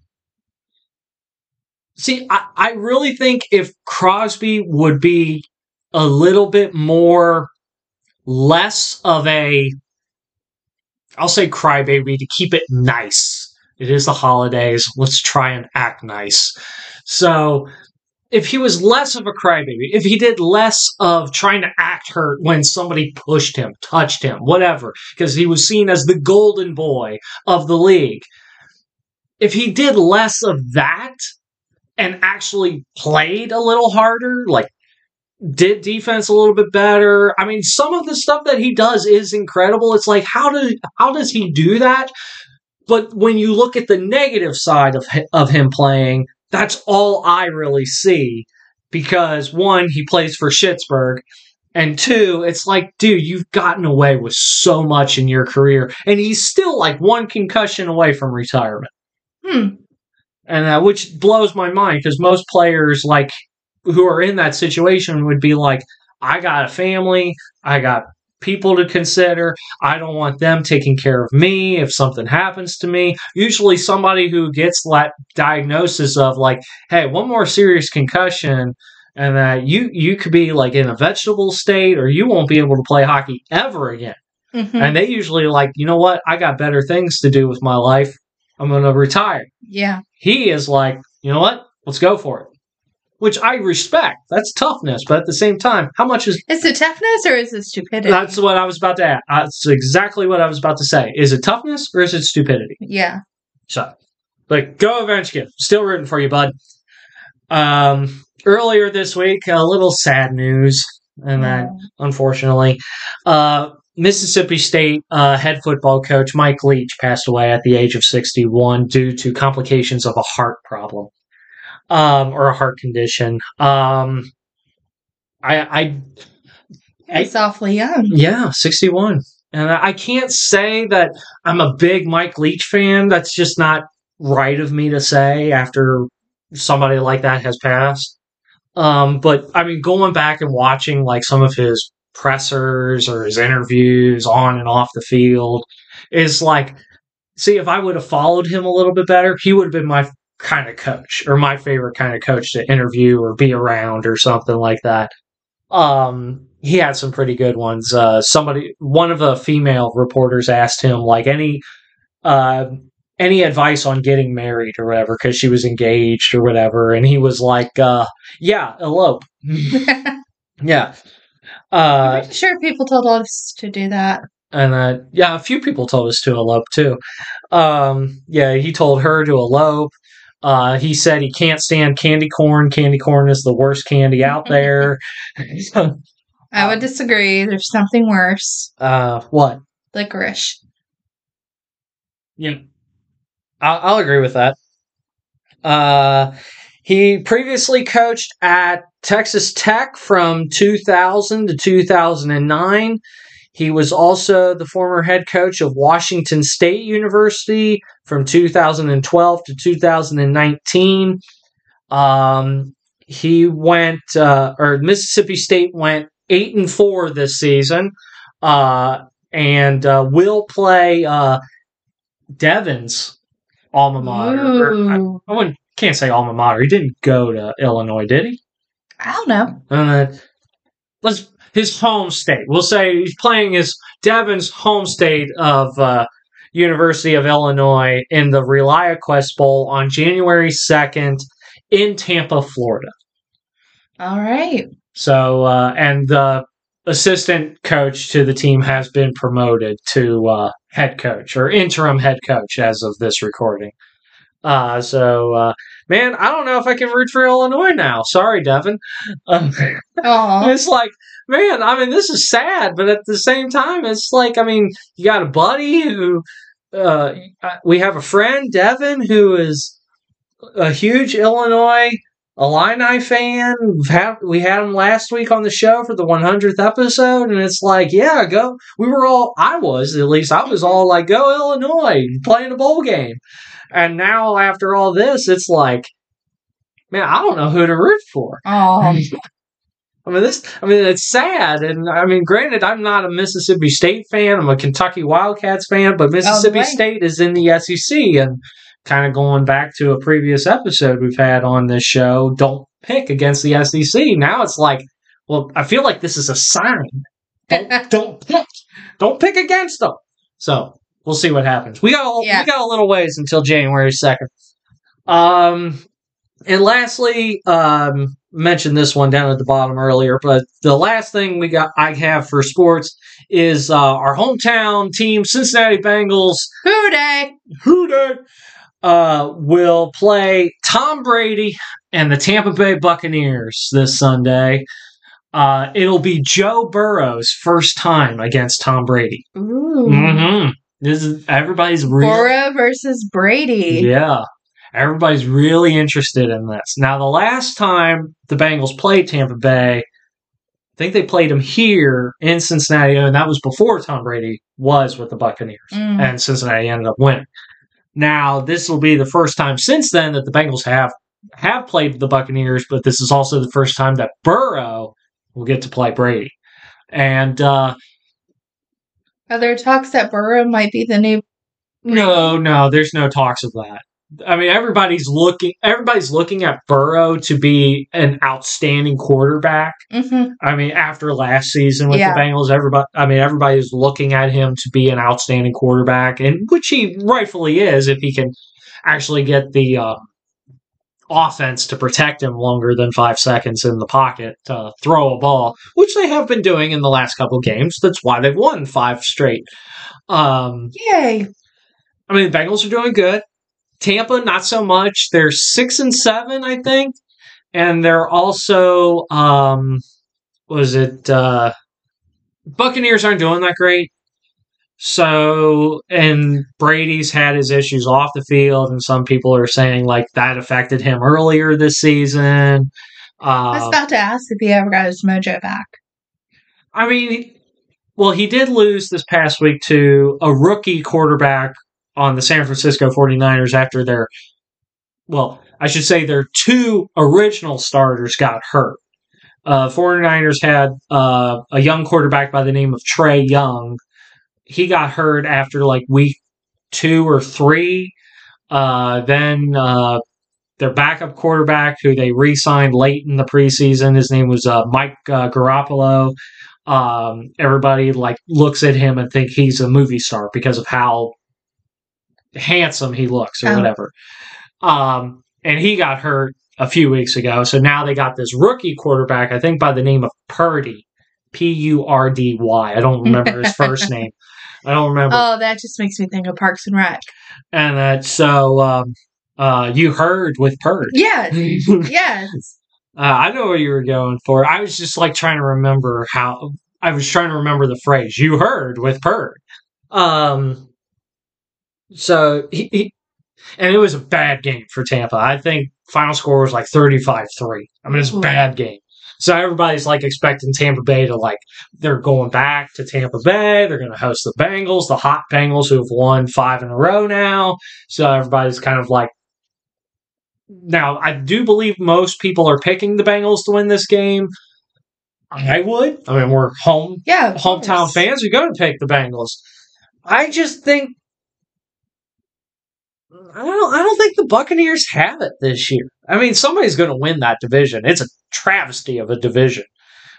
See, I, I really think if Crosby would be a little bit more, less of a, I'll say crybaby to keep it nice. It is the holidays. Let's try and act nice. So, if he was less of a crybaby, if he did less of trying to act hurt when somebody pushed him, touched him, whatever, because he was seen as the golden boy of the league, if he did less of that and actually played a little harder, like did defense a little bit better. I mean, some of the stuff that he does is incredible. It's like how does how does he do that? But when you look at the negative side of of him playing, that's all I really see because one, he plays for Schittsburg. And two, it's like, dude, you've gotten away with so much in your career, and he's still like one concussion away from retirement Hmm. and uh, which blows my mind because most players like who are in that situation would be like i got a family i got people to consider i don't want them taking care of me if something happens to me usually somebody who gets that diagnosis of like hey one more serious concussion and that you you could be like in a vegetable state or you won't be able to play hockey ever again Mhm. and they usually like you know what i got better things to do with my life i'm going to retire Yeah. he is like, you know what? Let's go for it. Which I respect. That's toughness, but at the same time, how much is Is it toughness or is it stupidity? that's what I was about to ask. That's exactly what I was about to say. Is it toughness or is it stupidity? yeah. So, like, go Ovechkin. Still rooting for you, bud. Um, earlier this week, a little sad news, and that unfortunately, uh, Mississippi State uh, head football coach Mike Leach passed away at the age of 61 due to complications of a heart problem um, or a heart condition. Um, I, I, It's awfully young. yeah, 61. And I I can't say that I'm a big Mike Leach fan. That's just not right of me to say after somebody like that has passed. Um, but I mean, going back and watching like some of his pressers or his interviews on and off the field is like, see, if I would have followed him a little bit better, he would have been my kind of coach or my favorite kind of coach to interview or be around or something like that. Um, he had some pretty good ones. Uh, somebody, one of the female reporters asked him like any, uh, any advice on getting married or whatever because she was engaged or whatever, and he was like, uh, "Yeah, elope." [LAUGHS] [LAUGHS] yeah, uh, I'm sure people told us to do that. and uh, yeah, a few people told us to elope too. Um, yeah, he told her to elope. Uh, he said he can't stand candy corn. Candy corn is the worst candy out [LAUGHS] there. [LAUGHS] I would disagree. There's something worse. uh, what? Licorice. Yeah, I'll, I'll agree with that. Uh, he previously coached at Texas Tech from 2000 to 2009. He was also the former head coach of Washington State University from 2012 to 2019. Um, he went, uh, or Mississippi State went eight and four this season. uh, and uh, will play uh, Devin's alma mater. Or, I, I wouldn't, can't say alma mater. He didn't go to Illinois, did he? I don't know. Uh, let's his home state. We'll say he's playing his Devin's home state of uh, University of Illinois in the ReliaQuest Bowl on January second in Tampa, Florida. All right. So, uh, and the assistant coach to the team has been promoted to uh, head coach or interim head coach as of this recording. Uh, so, uh, man, I don't know if I can root for Illinois now. Sorry, Devin. Um, [LAUGHS] it's like, man, I mean, this is sad, but at the same time, it's like, I mean, you got a buddy who, uh, we have a friend, Devin, who is a huge Illinois Illini fan. We've had, we had him last week on the show for the 100th episode, and it's like, yeah, go. We were all, I was at least, I was all like, go Illinois, playing a bowl game. And now after all this, it's like, man, I don't know who to root for. oh, I mean, this. I mean, it's sad, and I mean, granted, I'm not a Mississippi State fan. I'm a Kentucky Wildcats fan, but Mississippi. State is in the SEC, and kind of going back to a previous episode we've had on this show. Don't pick against the SEC. Now it's like, well, I feel like this is a sign. Don't, [LAUGHS] don't pick. Don't pick against them. So we'll see what happens. We got a, Yeah. we got a little ways until January second. Um, and lastly, um, mentioned this one down at the bottom earlier, but the last thing we got I have for sports is uh, our hometown team, Cincinnati Bengals. who dey? Who dey? Uh, will play Tom Brady and the Tampa Bay Buccaneers this Sunday. Uh, it'll be Joe Burrow's first time against Tom Brady. Ooh. hmm This is everybody's really Burrow versus Brady. yeah. Everybody's really interested in this. Now, the last time the Bengals played Tampa Bay, I think they played them here in Cincinnati, and that was before Tom Brady was with the Buccaneers, Mm. and Cincinnati ended up winning. Now, this will be the first time since then that the Bengals have have played the Buccaneers, but this is also the first time that Burrow will get to play Brady. And uh, Are there talks that Burrow might be the new? No, no, there's no talks of that. I mean, everybody's looking. Everybody's looking at Burrow to be an outstanding quarterback. hmm I mean, after last season with Yeah. the Bengals, everybody. I mean, everybody's looking at him to be an outstanding quarterback, and which he rightfully is if he can actually get the uh, offense to protect him longer than five seconds in the pocket to throw a ball, which they have been doing in the last couple games. That's why they've won five straight. Um, Yay! I mean, the Bengals are doing good. Tampa, not so much. They're six and seven, I think, and they're also um, was it uh, Buccaneers aren't doing that great. So, and Brady's had his issues off the field, and some people are saying like that affected him earlier this season. I was Uh, about to ask if he ever got his mojo back. I mean, well, he did lose this past week to a rookie quarterback on the San Francisco 49ers after their, well, I should say their two original starters got hurt. Uh, 49ers had uh, a young quarterback by the name of Trey Young. He got hurt after like week two or three. Uh, then uh, their backup quarterback, who they re signed late in the preseason, his name was uh, Mike uh, Garoppolo um, everybody like looks at him and think he's a movie star because of how handsome he looks or Oh. whatever. Um, and he got hurt a few weeks ago, so now they got this rookie quarterback, I think by the name of Purdy, P U R D Y. I don't remember his first [LAUGHS] name. I don't remember. Oh, that just makes me think of Parks and Rec. and that so um, uh, you heard with Purdy. Yes, [LAUGHS] yes. Uh, I know what you were going for. I was just like trying to remember how I was trying to remember the phrase you heard with Purd. Um, so he, he and it was a bad game for Tampa. I think final score was like 35-3. I mean, it's a hmm. bad game. So everybody's like expecting Tampa Bay to like they're going back to Tampa Bay. They're going to host the Bengals, the hot Bengals who have won five in a row now. So everybody's kind of like now, I do believe most people are picking the Bengals to win this game. I would. I mean, we're home Yeah, hometown course. fans. We're going to pick the Bengals. I just think I don't. I don't think the Buccaneers have it this year. I mean, somebody's going to win that division. It's a travesty of a division.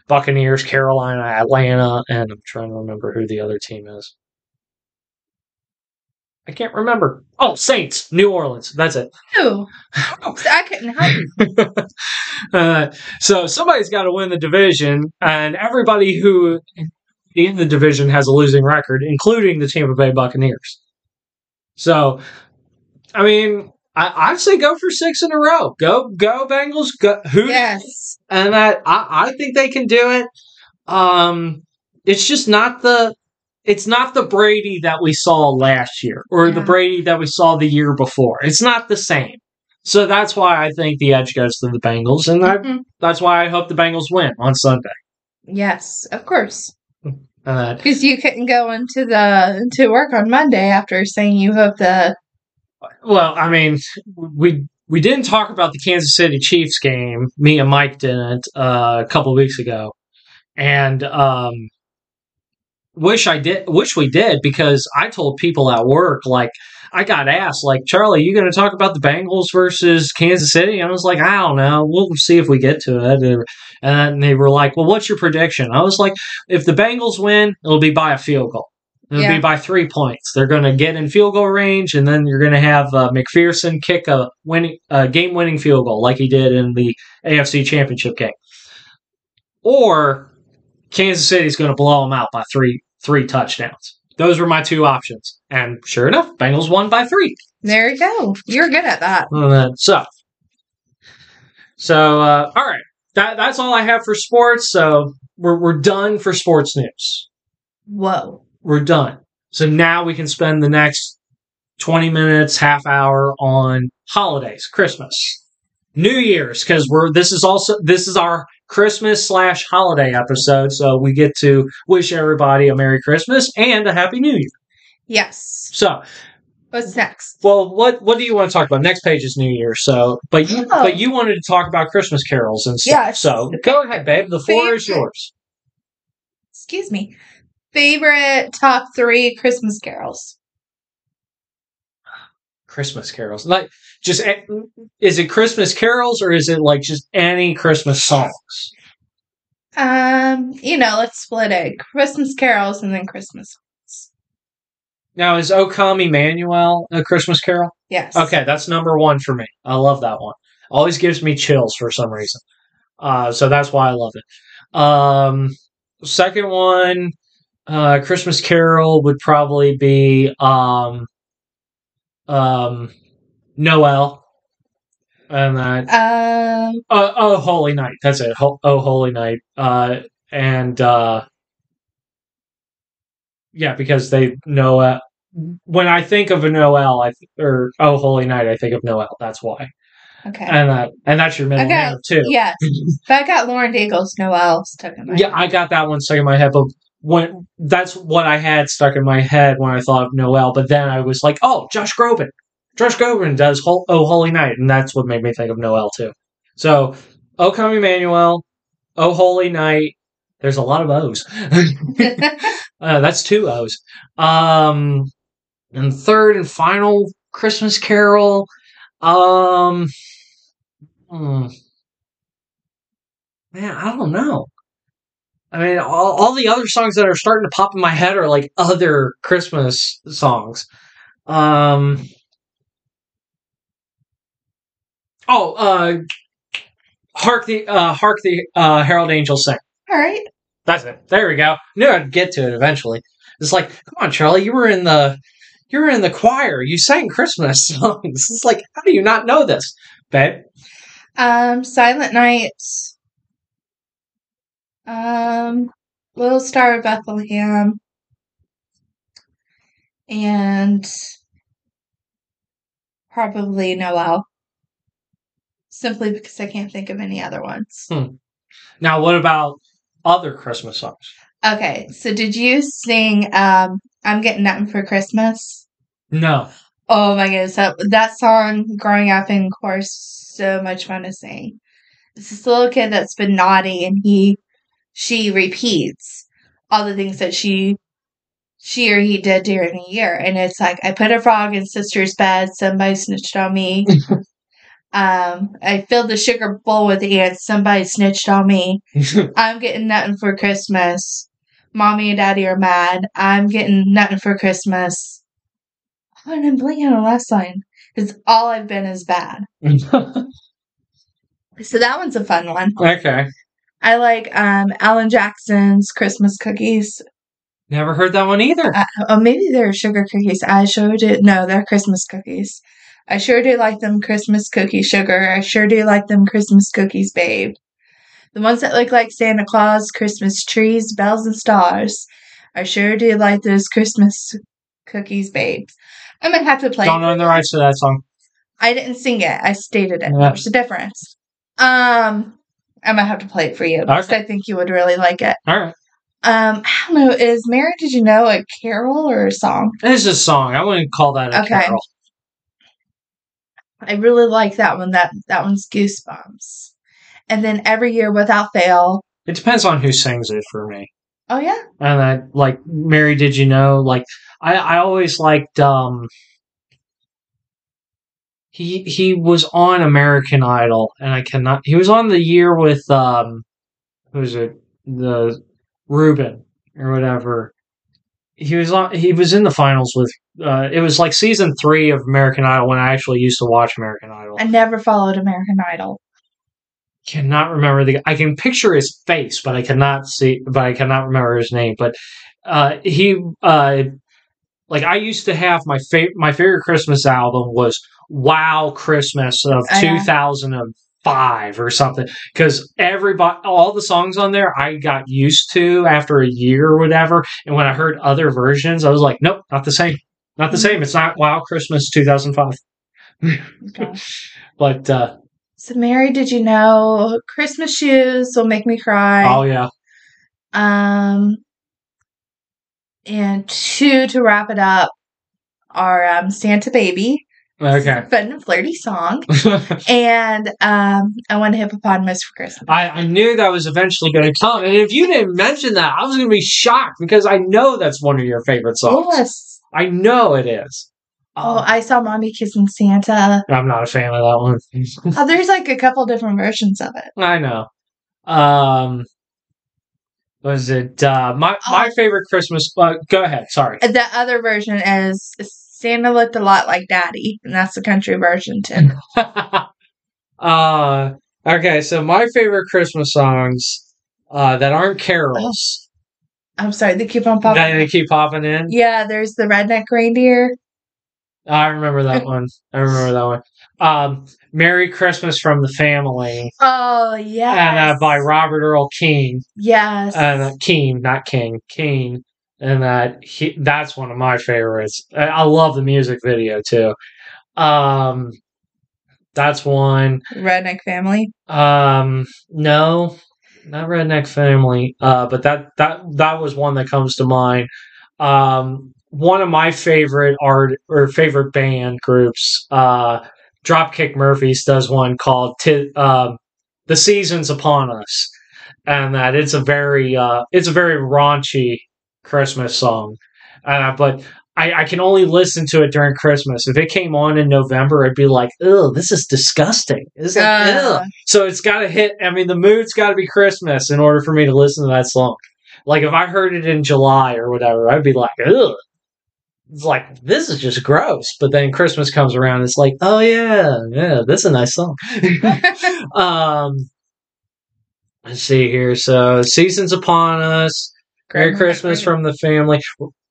Buccaneers, Carolina, Atlanta, and I'm trying to remember who the other team is. I can't remember. Oh, Saints, New Orleans. That's it. Ew. [LAUGHS] I couldn't help you. [LAUGHS] uh, so somebody's got to win the division, and everybody who in the division has a losing record, including the Tampa Bay Buccaneers. So, I mean, I, I'd say go for six in a row. Go, go Bengals. Go, who? Yes. And that I, I think they can do it. Um, it's just not the. It's not the Brady that we saw last year or the Brady that we saw the year before. It's not the same. So that's why I think the edge goes to the Bengals, and I, Mhm. that's why I hope the Bengals win on Sunday. Yes, of course. Uh, Because you couldn't go into the to work on Monday after saying you hope the well, I mean, we we didn't talk about the Kansas City Chiefs game. Me and Mike didn't uh, a couple weeks ago, and um, wish I did. Wish we did because I told people at work like I got asked like Charlie, you going to talk about the Bengals versus Kansas City? And I was like, I don't know. We'll see if we get to it. And they were like, Well, what's your prediction? I was like, If the Bengals win, it'll be by a field goal. It'll Yeah. be by three points. They're going to get in field goal range, and then you're going to have uh, McPherson kick a winning, uh, game-winning field goal like he did in the AFC Championship game, or Kansas City's going to blow them out by three three touchdowns. Those were my two options, and sure enough, Bengals won by three. there you go. You're good at that. So, so uh, all right, that that's all I have for sports. So we're we're done for sports news. Whoa. We're done. So now we can spend the next 20 minutes, half hour on holidays, Christmas, New Year's, because we're this is also this is our Christmas slash holiday episode. So we get to wish everybody a Merry Christmas and a Happy New Year. Yes. So What's next? well what what do you want to talk about? Next page is New Year. So but you Oh. but you wanted to talk about Christmas carols and stuff. Yes. So go ahead, babe. The floor is yours. Excuse me. Favorite top three Christmas carols. Christmas carols. Like just is it Christmas carols or is it like just any Christmas songs? Um, you know, let's split it. Christmas carols and then Christmas. songs. Now is O Come Emmanuel a Christmas carol? Yes. Okay, that's number one for me. I love that one. Always gives me chills for some reason. Uh, so that's why I love it. Um, second one, uh, Christmas Carol would probably be um, um, Noel, and that Um, Uh, oh, Holy Night. That's it. Ho- oh, Holy Night. Uh, and uh, yeah, because they Noel. When I think of a Noel, I th- or Oh Holy Night, I think of Noel. That's why. okay. And that and that's your middle Okay, name too. Yes. [LAUGHS] But I got Lauren Daigle's Noel stuck in my Yeah, I got that one stuck in my head, but when that's what I had stuck in my head when I thought of Noel. But then I was like, oh, Josh Groban. Josh Groban does Hol- Oh Holy Night, and that's what made me think of Noel too. So, Oh Come Emmanuel, Oh Holy Night. There's a lot of O's. [LAUGHS] uh, that's two O's. Um, and third and final Christmas Carol. Um, hmm. man, I don't know. I mean, all, all the other songs that are starting to pop in my head are like other Christmas songs. Um, oh, uh, hark the uh, hark the uh, herald angels sing. All right. That's it. There we go. Knew I'd get to it eventually. It's like, come on, Charlie, you were in the you were in the choir. You sang Christmas [LAUGHS] songs. It's like, how do you not know this, babe? Um, Silent Night. Um, Little Star of Bethlehem. And probably Noel. Simply because I can't think of any other ones. Now, what about other Christmas songs? Okay, so did you sing um I'm Getting Nothing for Christmas? No. Oh my goodness, that, that song growing up in chorus so much fun to sing. It's this little kid that's been naughty and he she repeats all the things that she she or he did during the year. And it's like I put a frog in sister's bed, somebody snitched on me. [LAUGHS] um, I filled the sugar bowl with ants, somebody snitched on me. [LAUGHS] I'm getting nothing for Christmas. Mommy and daddy are mad. I'm getting nothing for Christmas. Oh, and I'm blinking on the last line. Because all I've been is bad. [LAUGHS] So that one's a fun one. okay. I like um Alan Jackson's Christmas cookies. Never heard that one either. Uh, oh, maybe they're sugar cookies. I sure do. No, they're Christmas cookies. I sure do like them Christmas cookie sugar. I sure do like them Christmas cookies, babe. The ones that look like Santa Claus, Christmas trees, bells, and stars. I sure do like those Christmas cookies, babes. I'm gonna have to play. Don't own the rights to that song. I didn't sing it. I stated it. Yeah. There's a difference. Um, I'm gonna have to play it for you because Okay. I think you would really like it. All right. Um, I don't know. Is Mary? Did you know a carol or a song? It's a song. I wouldn't call that a Okay. carol. I really like that one. That that one's goosebumps. And then every year without fail. It depends on who sings it for me. Oh yeah, And I like Mary. Did you know? Like I, I always liked. um He he was on American Idol, and I cannot. He was on the year with um, who's it? The Ruben or whatever. He was on. He was in the finals with. Uh, it was like season three of American Idol when I actually used to watch American Idol. I never followed American Idol. cannot remember the. I can picture his face, but I cannot see. But I cannot remember his name. But uh, he, uh, like, I used to have my favorite. My favorite Christmas album was "Wow Christmas" of I know. two thousand and five or something. Because everybody, all the songs on there, I got used to after a year or whatever. And when I heard other versions, I was like, nope, not the same. Not the Mhm. same. It's not "Wow Christmas" two thousand five. Gosh. [LAUGHS] But uh, So Mary, did you know Christmas shoes will make me cry? oh yeah, Um, and two to wrap it up are um, Santa Baby, okay. [LAUGHS] fun and flirty song, and um, I want a hippopotamus for Christmas. I, I knew that was eventually going to come, and if you didn't mention that, I was going to be shocked because I know that's one of your favorite songs. Yes. I know it is. Oh, I saw Mommy kissing Santa. I'm not a fan of that one. Oh, there's like a couple different versions of it. I know. Um, was it uh, my my Oh. favorite Christmas? Uh, go ahead. Sorry. The other version is Santa looked a lot like Daddy, and that's the country version too. [LAUGHS] uh, okay, so my favorite Christmas songs uh, that aren't carols I'm sorry, they keep on popping. that they keep popping in. Yeah, there's the redneck reindeer. I remember that [LAUGHS] one. I remember that one. Um, Merry Christmas from the Family, Oh yeah, and uh, by Robert Earl King, yes. and uh, Keen, not King, Keen, and that he, that's one of my favorites. I, love the music video too. Um, that's one. redneck family. Um, no, not Redneck Family. Uh, but that that that was one that comes to mind. Um, one of my favorite art or favorite band groups, uh, Dropkick Murphys, does one called Ti um, "The Seasons Upon Us," and that it's a very uh, it's a very raunchy Christmas song. Uh, but I, I can only listen to it during Christmas. If it came on in November, I'd be like, "Ugh, this is disgusting." It's like, Uh. So it's got to hit. I mean, the mood's got to be Christmas in order for me to listen to that song. Like if I heard it in July or whatever, I'd be like, "Ugh." It's like this is just gross. But then Christmas comes around, it's like, "Oh yeah, yeah, this is a nice song." [LAUGHS] [LAUGHS] um, let's see here. So seasons upon us. Merry Christmas from the family.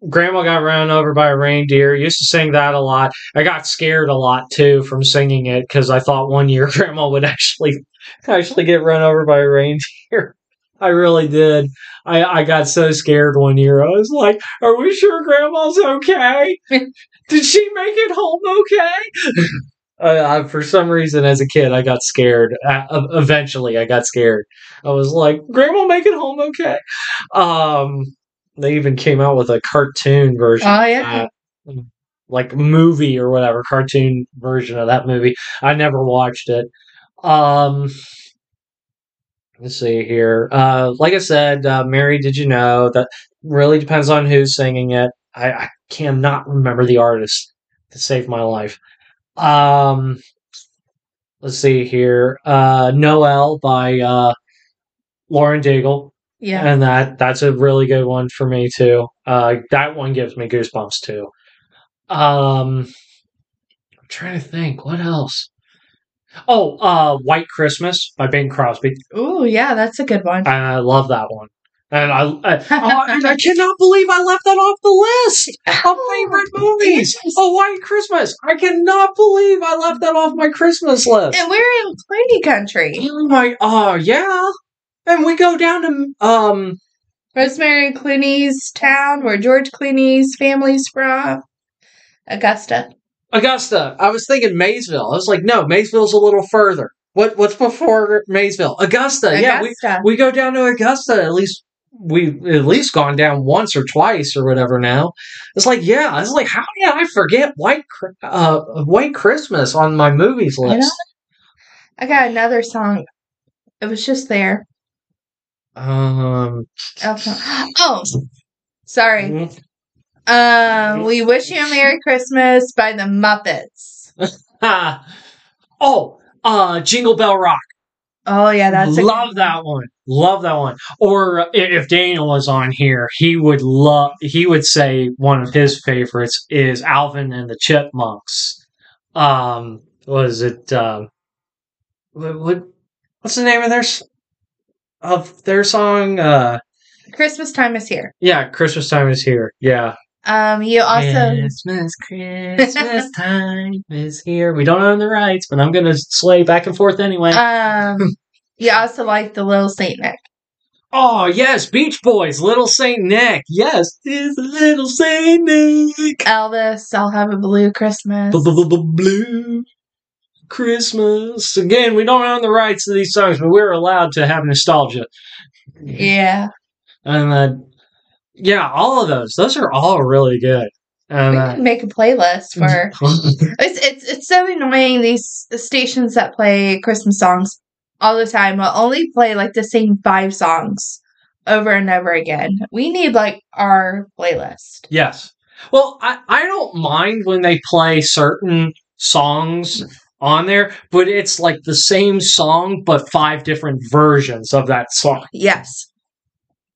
Grandma got run over by a reindeer. Used to sing that a lot. I got scared a lot too from singing it because I thought one year [LAUGHS] Grandma would actually actually get run over by a reindeer. [LAUGHS] I really did. I, I got so scared one year. I was like, "Are we sure Grandma's okay? [LAUGHS] Did she make it home okay?" Uh, I, for some reason, as a kid, I got scared. Uh, eventually, I got scared. I was like, "Grandma, make it home okay." Um, they even came out with a cartoon version, Oh of yeah. that, like movie or whatever, cartoon version of that movie. I never watched it. Um, let's see here. Uh, like I said, uh, Mary, did you know that really depends on who's singing it. I, I cannot remember the artist to save my life. Um, let's see here. Uh, Noel by uh, Lauren Daigle. Yeah. and that that's a really good one for me too. Uh, that one gives me goosebumps too. Um, I'm trying to think what else. Oh, uh, White Christmas by Bing Crosby. Oh yeah, that's a good one. I love that one, and I I, [LAUGHS] oh, and I cannot believe I left that off the list of favorite movies. Oh, White Christmas! I cannot believe I left that off my Christmas list. And we're in Clooney country. Oh my! Oh yeah, and we go down to um Rosemary Clooney's town, where George Clooney's family's from. Augusta. Augusta. I was thinking Maysville. I was like, no, Maysville's a little further. What what's before Maysville? Augusta. Yeah, we, we go down to Augusta. At least we at least gone down once or twice or whatever. Now it's like, yeah. I was like, how did I forget White uh White Christmas on my movies I list? I got another song. It was just there. Um. Oh, sorry. mhm. Um, we wish you a Merry Christmas by the Muppets. [LAUGHS] Oh, uh, Jingle Bell Rock. Oh yeah, that's a love that one. Love that one. Or uh, if Daniel was on here, he would love. He would say one of his favorites is Alvin and the Chipmunks. Um, was it? Um, what, what? What's the name of their of their song? Uh, Christmas time is here. yeah, Christmas time is here. Yeah. Um, you also Christmas, Christmas [LAUGHS] time is here. We don't own the rights, but I'm gonna slay back and forth anyway. um you also like the Little Saint Nick. Oh yes, Beach Boys, Little Saint Nick. Yes, is Little Saint Nick. Elvis, I'll have a blue Christmas. Blue Christmas. Again, we don't own the rights to these songs, but we're allowed to have nostalgia. Yeah. And uh, yeah, all of those. Those are all really good. And We uh, make a playlist for [LAUGHS] it's it's it's so annoying these stations that play Christmas songs all the time will only play like the same five songs over and over again. We need like our playlist. Yes. Well, I, I don't mind when they play certain songs on there, but it's like the same song, but five different versions of that song. Yes.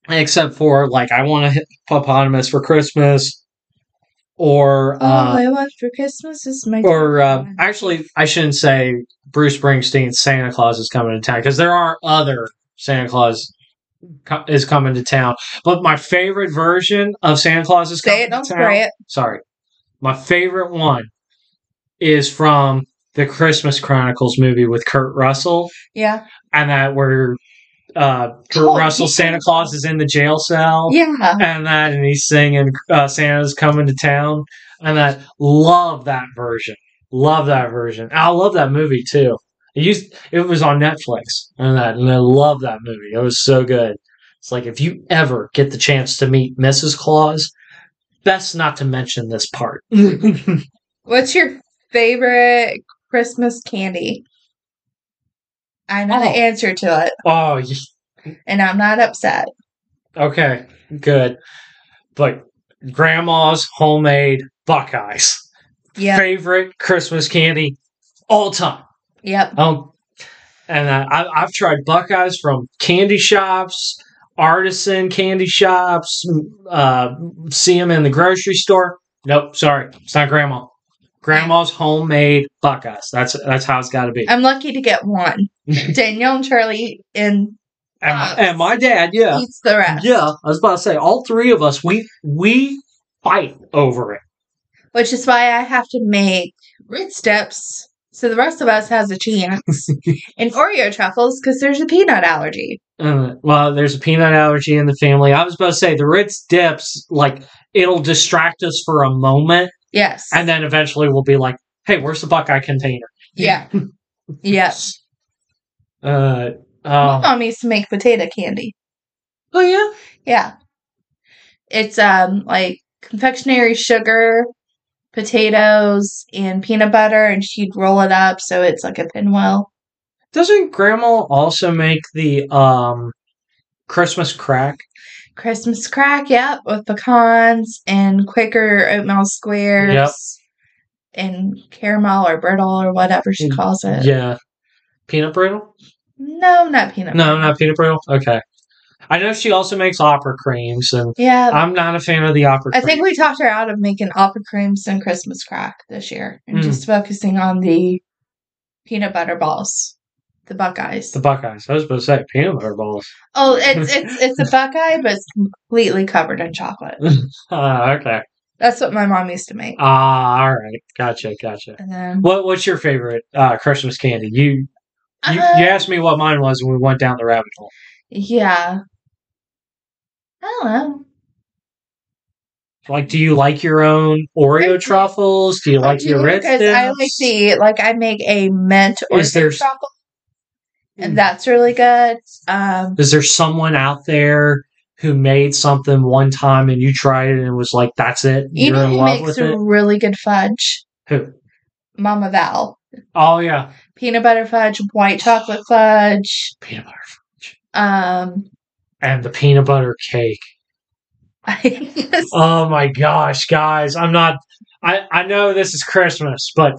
Except for, like, I want to hit Hippopotamus for Christmas, or, All uh, I want for Christmas is my or, uh, actually, I shouldn't say Bruce Springsteen's Santa Claus is coming to town, because there are other Santa Claus co- is coming to town. But my favorite version of Santa Claus is say coming it, don't to town spray it. sorry. My favorite one is from the Christmas Chronicles movie with Kurt Russell, Yeah. and that where uh, Oh, Russell yeah. Santa Claus is in the jail cell, Yeah. and that, and he's singing uh, "Santa's Coming to Town," and that love that version, love that version. I love that movie too. It used it was on Netflix, and that, and I love that movie. It was so good. It's like if you ever get the chance to meet Mrs. Claus, best not to mention this part. [LAUGHS] What's your favorite Christmas candy? I know the Oh. answer to it, oh, and I'm not upset. okay, good. But grandma's homemade Buckeyes, favorite Christmas candy all time. Yep. Um, and uh, I, I've tried Buckeyes from candy shops, artisan candy shops. Uh, see them in the grocery store. Nope, sorry, it's not grandma. Grandma's homemade Buckeyes. That's that's how it's got to be. I'm lucky to get one. [LAUGHS] Danielle and Charlie and And my, and my dad, yeah, eats the rest. yeah. I was about to say, all three of us, we we fight over it. Which is why I have to make Ritz dips so the rest of us has a chance. [LAUGHS] and Oreo truffles because there's a peanut allergy. Uh, well, there's a peanut allergy in the family. I was about to say the Ritz dips, like it'll distract us for a moment, Yes. and then eventually we'll be like, "Hey, where's the Buckeye container?" yeah. [LAUGHS] yes. Uh, My um, mom used to make potato candy. oh yeah, Yeah. It's um like confectionery sugar, potatoes, and peanut butter, and she'd roll it up so it's like a pinwheel. Doesn't Grandma also make the um Christmas crack? Christmas crack, yep, with pecans and Quaker oatmeal squares. Yep. And caramel or brittle or whatever she Mm, calls it. Yeah. Peanut brittle? No, not peanut. No, butter. not peanut brittle. Okay. I know she also makes opera creams, and Yeah, I'm not a fan of the opera. I cream. think we talked her out of making opera creams and Christmas crack this year, and Mm. just focusing on the peanut butter balls, the Buckeyes. the Buckeyes. I was supposed to say peanut butter balls. oh, [LAUGHS] it's it's it's a Buckeye, but it's completely covered in chocolate. [LAUGHS] Ah, okay. That's what my mom used to make. Ah, all right. Gotcha, gotcha. And then What What's your favorite uh, Christmas candy? You you, Uh, you asked me what mine was when we went down the rabbit hole. yeah, I don't know. Like, do you like your own Oreo I- truffles? Do you like your Ritz? because I like the like I make a mint Is there- chocolate, and that's really good. Um, Is there someone out there who made something one time and you tried it and it was like, "That's it"? you know who makes it. really good fudge? Who? Mama Val. Oh yeah, peanut butter fudge, white chocolate fudge, peanut butter fudge um, and the peanut butter cake. [LAUGHS] Oh my gosh, guys. I'm not I I know this is Christmas, but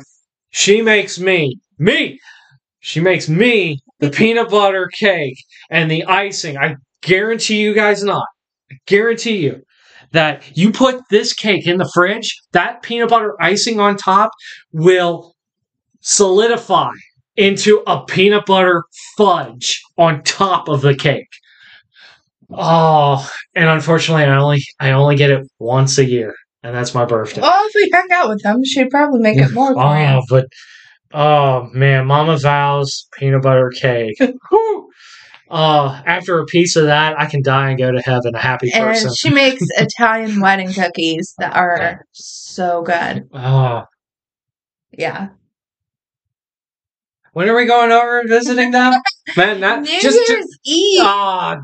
she makes me me she makes me the peanut butter cake and the icing. I guarantee you guys not. I guarantee you that you put this cake in the fridge, that peanut butter icing on top will solidify into a peanut butter fudge on top of the cake. Oh, and unfortunately, I only I only get it once a year, and that's my birthday. well, if we hung out with them, she'd probably make it more [LAUGHS] Oh, but oh man, Mama Val's peanut butter cake. [LAUGHS] Uh, after a piece of that, I can die and go to heaven a happy person. And she makes [LAUGHS] Italian wedding cookies that are so good. oh, Yeah. when are we going over and visiting them? [LAUGHS] Man, that New just Year's Eve. ah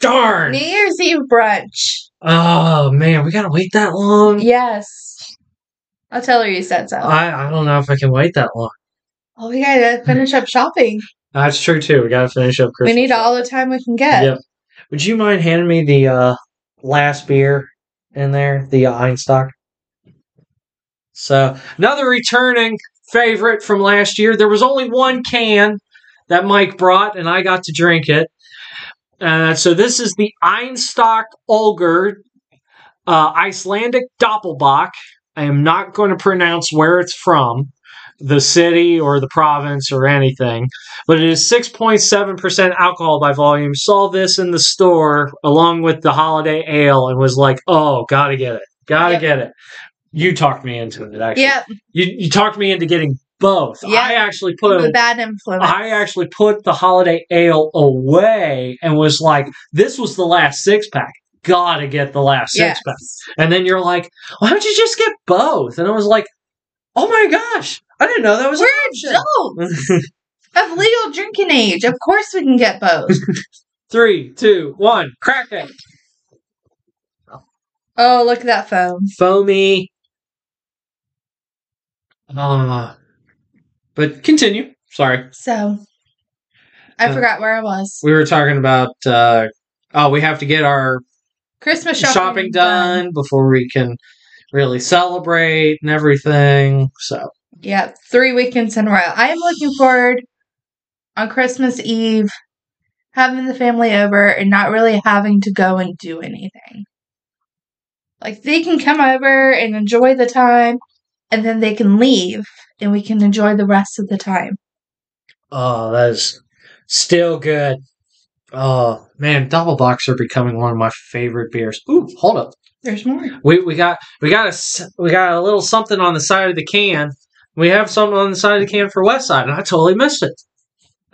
darn. New Year's Eve brunch. Oh man, we gotta wait that long. Yes. I'll tell her you said so. I I don't know if I can wait that long. Oh, we gotta finish up shopping. That's true too. We gotta finish up Christmas. we need all the time we can get. Yep. Would you mind handing me the uh, last beer in there, the uh, Einstök? So another returning favorite from last year. There was only one can that Mike brought, and I got to drink it. Uh, so this is the Einstock Olger uh, Icelandic Doppelbock. I am not going to pronounce where it's from, the city or the province or anything but it is 6.7% alcohol by volume. Saw this in the store along with the holiday ale and was like, oh, gotta get it. Gotta Yep. get it. You talked me into it, actually. Yep. You, you talked me into getting both. Yep. I actually put The a, bad influence. I actually put the holiday ale away and was like, this was the last six pack. Gotta get the last yes. six pack. And then you're like, why don't you just get both? And I was like, oh my gosh, I didn't know that was an We're option. adults [LAUGHS] of legal drinking age. Of course we can get both. [LAUGHS] Three, two, one, crack it. oh, look at that foam. Foamy. Uh, but continue. Sorry. So I Uh, forgot where I was. We were talking about, uh, oh, we have to get our Christmas shopping, shopping, done, before we can really celebrate and everything. So, Yeah, three weekends in a row. I am looking forward on Christmas Eve having the family over and not really having to go and do anything. Like they can come over and enjoy the time and then they can leave and we can enjoy the rest of the time. oh, that is still good. Oh, man, Doppelbocks are becoming one of my favorite beers. Ooh, hold up. There's more. We we got we got a we got a little something on the side of the can. We have something on the side of the can for West Side, and I totally missed it.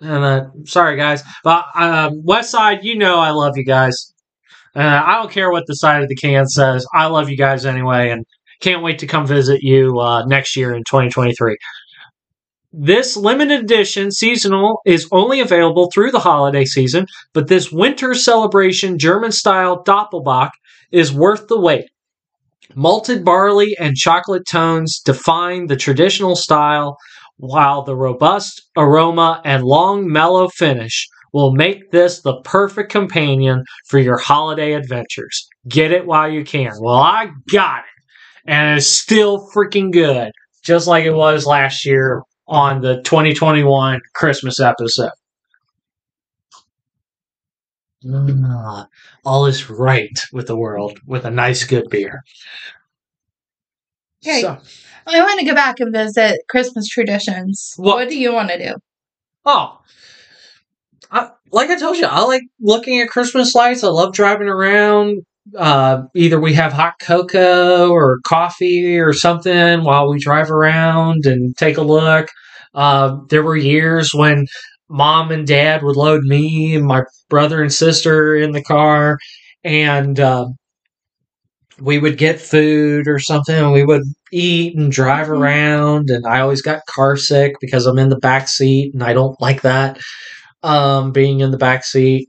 And uh, sorry guys, but um, West Side, you know I love you guys. Uh, I don't care what the side of the can says. I love you guys anyway, and can't wait to come visit you uh, next year in 2023. This limited edition seasonal is only available through the holiday season, but this winter celebration German style Doppelbock is worth the wait. Malted barley and chocolate tones define the traditional style, while the robust aroma and long mellow finish will make this the perfect companion for your holiday adventures. Get it while you can. Well, I got it. And it's still freaking good, just like it was last year on the 2021 Christmas episode. Ah, all is right with the world with a nice, good beer. Okay. So- I want to go back and visit Christmas traditions. What- What, do you want to do? Oh, I, like I told you, I like looking at Christmas lights. I love driving around. Uh, either we have hot cocoa or coffee or something while we drive around and take a look. Uh, there were years when mom and dad would load me and my brother and sister in the car, and uh, we would get food or something. And we would eat and drive Mhm. around. And I always got car sick because I'm in the back seat, and I don't like that um, being in the back seat.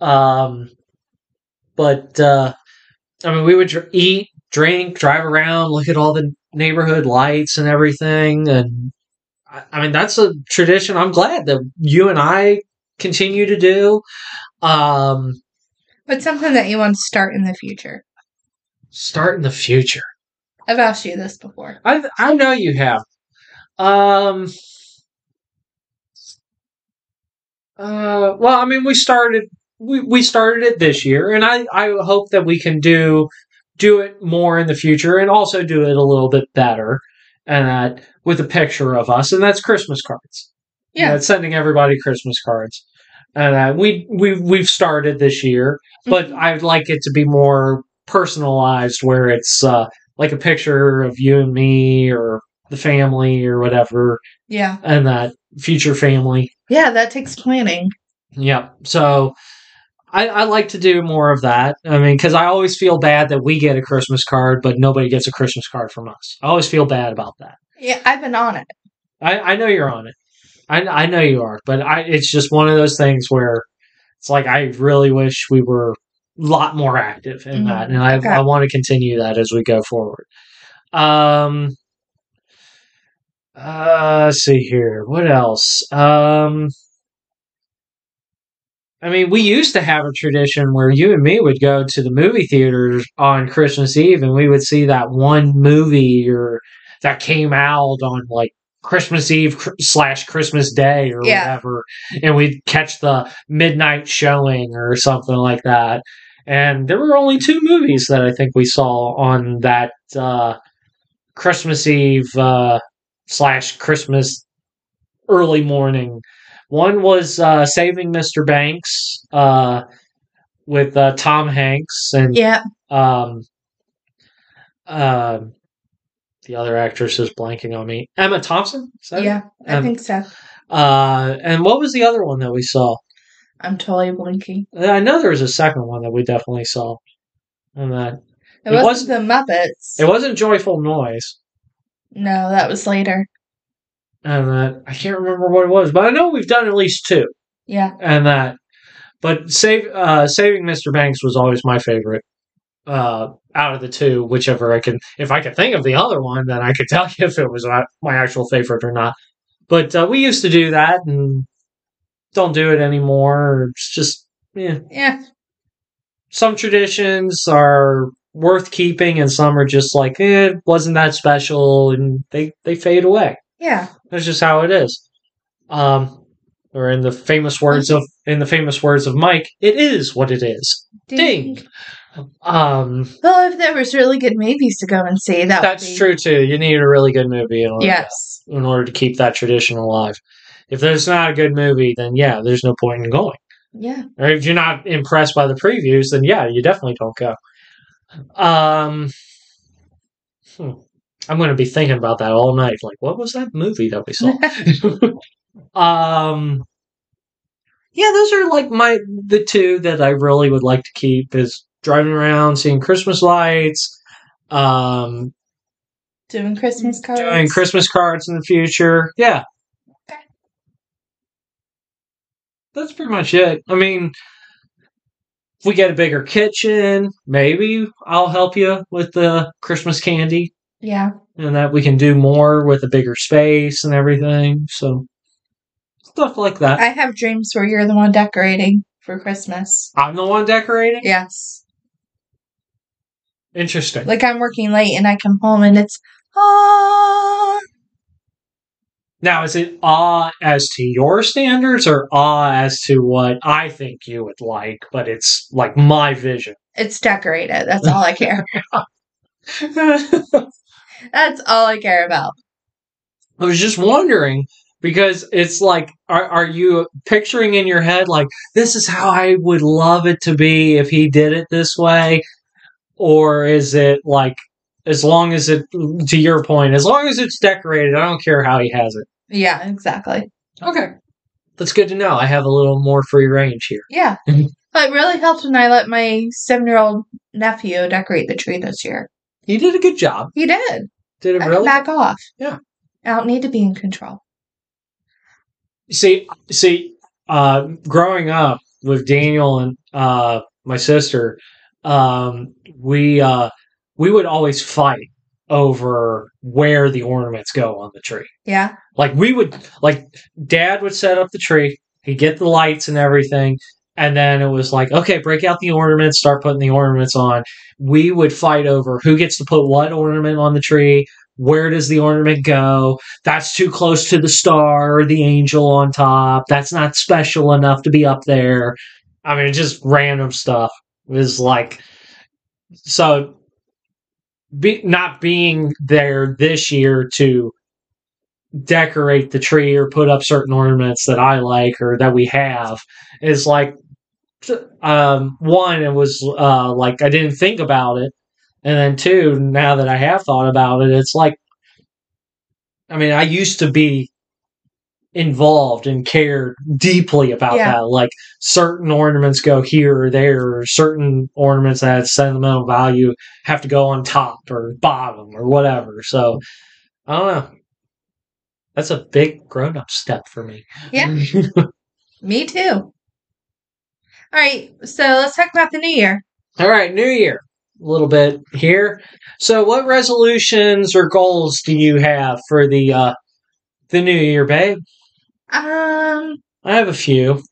Um, but uh, I mean, we would dr- eat, drink, drive around, look at all the neighborhood lights and everything, and I, I mean that's a tradition. I'm glad that you and I continue to do. Um, What's something that you want to start in the future? start in the future. I've asked you this before. I I know you have. Um. Uh. Well, I mean, we started we we started it this year, and I I hope that we can do do it more in the future, and also do it a little bit better, and that with a picture of us, and that's Christmas cards. Yeah. that's sending everybody Christmas cards, and uh, we we we've started this year, but Mhm. I'd like it to be more personalized, where it's uh, like a picture of you and me, or the family, or whatever, yeah. and that future family. Yeah, that takes planning. Yep. So I, I like to do more of that. I mean, because I always feel bad that we get a Christmas card, but nobody gets a Christmas card from us. I always feel bad about that. Yeah, I've been on it. I, I know you're on it. I, I know you are, but I it's just one of those things where it's like I really wish we were a lot more active in Mhm. that, and I Okay. I want to continue that as we go forward. Um. Uh, let's see here. What else? Um. I mean, we used to have a tradition where you and me would go to the movie theaters on Christmas Eve, and we would see that one movie or that came out on like Christmas Eve slash Christmas Day or Yeah. whatever, and we'd catch the midnight showing or something like that. And there were only two movies that I think we saw on that uh, Christmas Eve uh, slash Christmas early morning. One was uh, Saving Mr. Banks uh, with uh, Tom Hanks and Yeah. um, uh, the other actress is blanking on me. Emma Thompson. Is that it? Yeah, I Um, think so. Uh, and what was the other one that we saw? I'm totally blinking. I know there was a second one that we definitely saw. And that It, It wasn't the Muppets. it wasn't Joyful Noise. no, that was later. And that I can't remember what it was, but I know we've done at least two. Yeah. and that. But save uh, saving Mr. Banks was always my favorite uh, out of the two. Whichever I can, if I could think of the other one, then I could [LAUGHS] tell you if it was my, actual favorite or not. But uh, we used to do that, and don't do it anymore. It's just yeah. Yeah. Some traditions are worth keeping, and some are just like eh, it wasn't that special, and they they fade away. Yeah. That's just how it is. Um, or in the famous words of in the famous words of Mike, it is what it is. Ding. Um, Well, if there was really good movies to go and see, that that's would be, true too. You need a really good movie in order, Yes. in order to keep that tradition alive. If there's not a good movie, then yeah, there's no point in going. Yeah. Or if you're not impressed by the previews, then yeah, you definitely don't go. Um, hmm. I'm going to be thinking about that all night. Like, what was that movie that we saw? [LAUGHS] um, yeah, those are like my the two that I really would like to keep is driving around, seeing Christmas lights, um, Doing Christmas cards. doing Christmas cards in the future. Yeah. Okay. That's pretty much it. I mean, if we get a bigger kitchen, maybe I'll help you with the Christmas candy. Yeah. and that we can do more with a bigger space and everything. So stuff like that. I have dreams where you're the one decorating for Christmas. I'm the one decorating. Yes. Interesting. Like I'm working late and I come home and it's ah Now, is it awe as to your standards or awe as to what I think you would like, but it's like my vision? it's decorated. That's all I care. [LAUGHS] [LAUGHS] That's all I care about. I was just wondering because it's like, are, are you picturing in your head, like, this is how I would love it to be if he did it this way? Or is it like, as long as it, to your point, as long as it's decorated, I don't care how he has it. Yeah, exactly. Okay. That's good to know. I have a little more free range here. Yeah. [LAUGHS] It really helped when I let my seven year old nephew decorate the tree this year. You did a good job. He did. Did it I really? back off. Yeah. I don't need to be in control. see see uh growing up with daniel and uh my sister um we uh we would always fight over where the ornaments go on the tree Yeah. like we would like dad would set up the tree he'd get the lights and everything and then it was like okay break out the ornaments start putting the ornaments on. We would fight over who gets to put what ornament on the tree where does the ornament go? That's too close to the star or the angel on top. That's not special enough to be up there. I mean just random stuff it was like so be, not being there this year to decorate the tree or put up certain ornaments that I like or that we have is like um one it was uh like I didn't think about it. And then two now that I have thought about it it's like I mean I used to be involved and cared deeply about Yeah. that. Like certain ornaments go here or there or certain ornaments that have sentimental value have to go on top or bottom or whatever. So I don't know that's a big grown up step for me. Yeah. [LAUGHS] Me too. All right. So let's talk about the new year. All right, New Year. A little bit here. So, what resolutions or goals do you have for the uh the New Year, babe? Um, I have a few.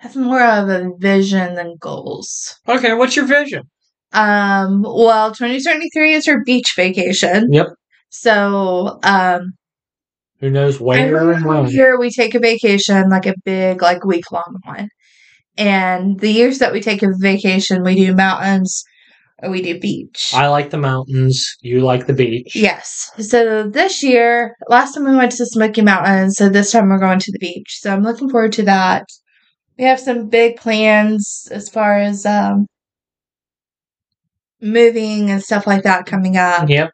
I have more of a vision than goals. Okay, what's your vision? Um, well, 2023 is our beach vacation. Yep. So, um, Who knows where and when? year we take a vacation, like a big, like week long one. And the years that we take a vacation, we do mountains or we do beach. I like the mountains. You like the beach. Yes. So this year, last time we went to the Smoky Mountains, so this time we're going to the beach. So I'm looking forward to that. We have some big plans as far as um moving and stuff like that coming up. Yep.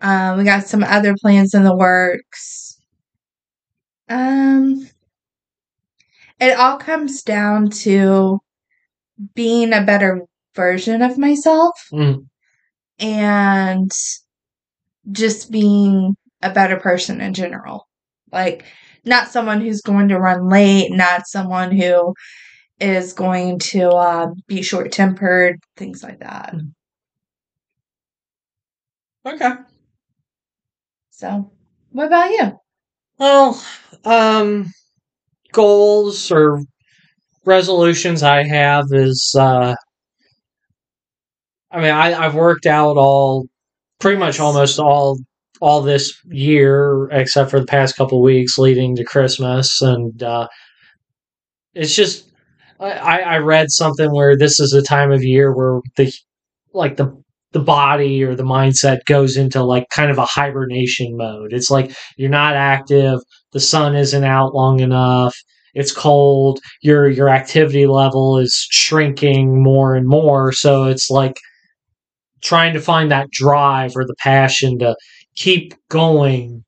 Um, we got some other plans in the works. Um, it all comes down to being a better version of myself Mm. and just being a better person in general. Like, not someone who's going to run late, not someone who is going to uh, be short tempered, things like that. Okay. So, what about you? Well, um, goals or resolutions I have is, uh, I mean, I, I've worked out all, pretty much almost all, all this year, except for the past couple weeks leading to Christmas. And, uh, it's just, I, I I read something where this is a time of year where the, like the, the body or the mindset goes into like kind of a hibernation mode. It's like you're not active, the sun isn't out long enough, it's cold, your your activity level is shrinking more and more, so it's like trying to find that drive or the passion to keep going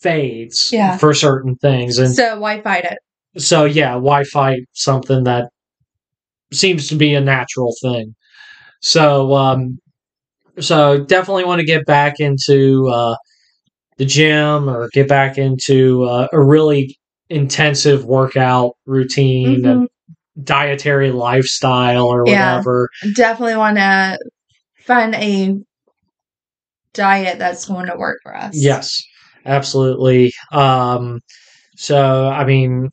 fades Yeah. for certain things and So, why fight it? so yeah, why fight something that seems to be a natural thing? So um so definitely want to get back into uh the gym or get back into uh, a really intensive workout routine Mhm. and dietary lifestyle or Yeah. whatever. Definitely want to find a diet that's going to work for us. Yes, absolutely. Um, so, I mean,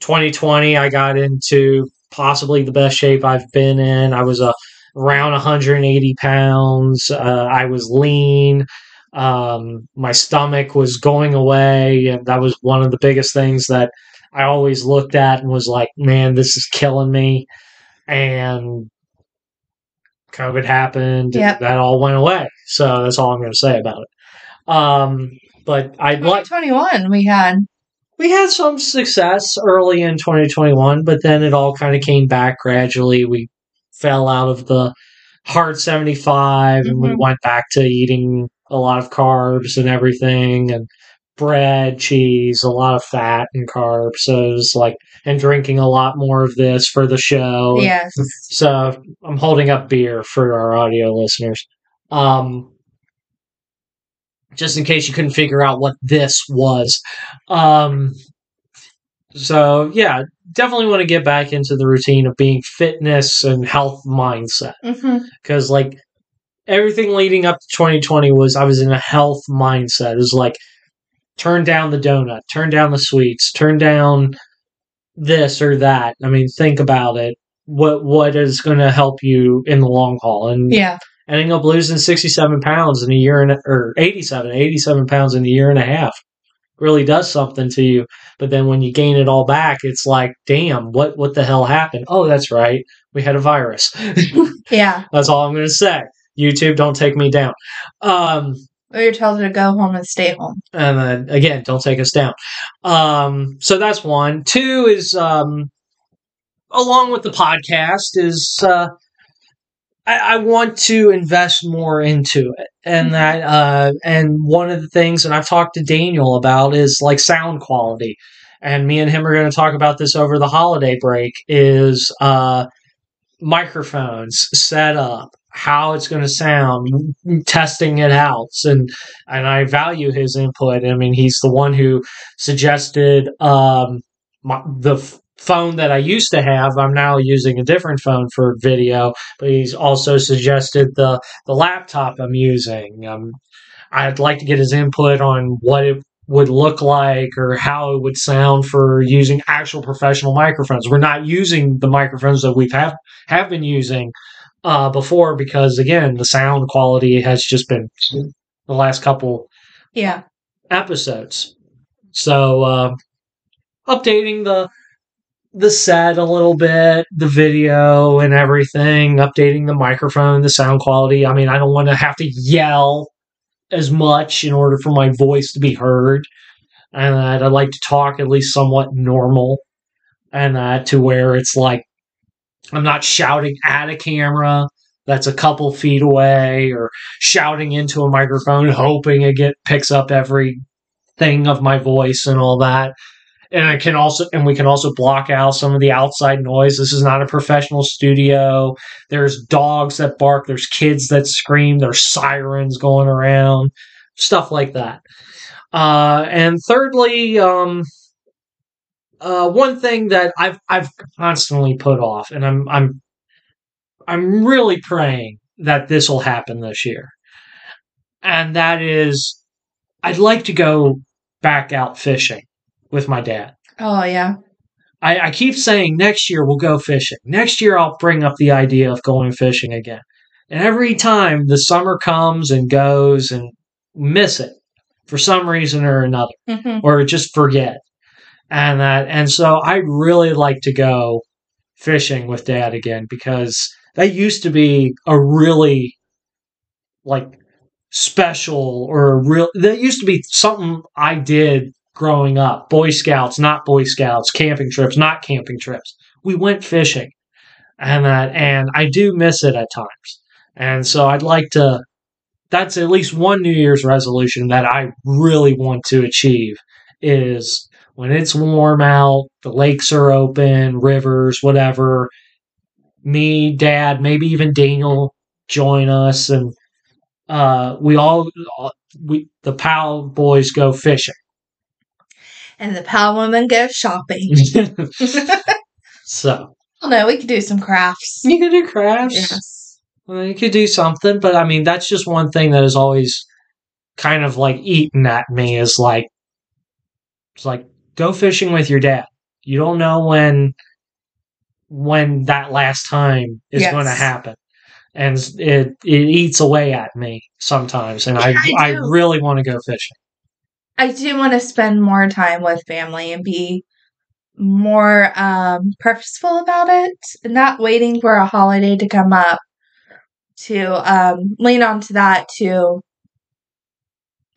2020, I got into possibly the best shape I've been in. I was uh, around 180 pounds. Uh, I was lean. Um, my stomach was going away, and that was one of the biggest things that I always looked at and was like, man, this is killing me. And COVID happened. and Yep. That all went away. So that's all I'm going to say about it. Um, but I'd like 2021 we had. we had some success early in 2021, but then it all kind of came back gradually. We fell out of the hard 75 and we Mhm. went back to eating a lot of carbs and everything and bread, cheese, a lot of fat and carbs. So it was like, and drinking a lot more of this for the show. Yes. So I'm holding up beer for our audio listeners. Um, just in case you couldn't figure out what this was. Um, so yeah, definitely want to get back into the routine of being fitness and health mindset mm-hmm. because like everything leading up to 2020 was I was in a health mindset. It was like turn down the donut, turn down the sweets, turn down this or that. I mean, think about it. What what is going to help you in the long haul? And Yeah. ending up losing 67 pounds in a year and or 87, 87 pounds in a year and a half really does something to you. But then when you gain it all back, it's like, damn, what what the hell happened? Oh, that's right, we had a virus. [LAUGHS] Yeah. That's all I'm going to say. YouTube, don't take me down. Um, We were told to go home and stay home. and then again, don't take us down. Um, so that's one. Two is um, along with the podcast is uh, I, I want to invest more into it, and Mhm. that uh, and one of the things that I've talked to Daniel about is like sound quality, and me and him are going to talk about this over the holiday break. Is uh, microphones set up how it's going to sound testing it out and and i value his input i mean he's the one who suggested um my, the phone that i used to have. I'm now using a different phone for video but he's also suggested the the laptop i'm using. Um i'd like to get his input on what it would look like or how it would sound for using actual professional microphones. We're not using the microphones that we've have have been using uh, before because again the sound quality has just been the last couple Yeah. episodes. So uh, updating the the set a little bit the video and everything updating the microphone the sound quality i mean i don't want to have to yell as much in order for my voice to be heard and i'd like to talk at least somewhat normal and that to where it's like I'm not shouting at a camera that's a couple feet away or shouting into a microphone hoping it get picks up every thing of my voice and all that. And I can also and we can also block out some of the outside noise. This is not a professional studio. There's dogs that bark, there's kids that scream, there's sirens going around, stuff like that. Uh, and thirdly, um, uh, one thing that I've I've constantly put off, and I'm I'm I'm really praying that this will happen this year, and that is I'd like to go back out fishing with my dad. Oh yeah. I, I keep saying next year we'll go fishing. Next year I'll bring up the idea of going fishing again. And every time the summer comes and goes and miss it for some reason or another hmm or just forget. And that and so I'd really like to go fishing with dad again because that used to be a really like special or a real that used to be something I did growing up. Boy Scouts, not Boy Scouts, camping trips, not camping trips. We went fishing. And that and I do miss it at times. And so I'd like to that's at least one New Year's resolution that I really want to achieve is when it's warm out, the lakes are open, rivers, whatever. Me, Dad, maybe even Daniel join us, and uh, we all we the pal boys go fishing. And the pal woman go shopping. [LAUGHS] [LAUGHS] so oh no, we could do some crafts. you can do crafts. Yes. Well, you could do something, but I mean, that's just one thing that is always kind of like eaten at me is like, it's like go fishing with your dad. You don't know when when that last time is Yes. going to happen, and it it eats away at me sometimes, and I Yeah, I I do. really want to go fishing. I do want to spend more time with family and be more um, purposeful about it, not waiting for a holiday to come up to um, lean onto that to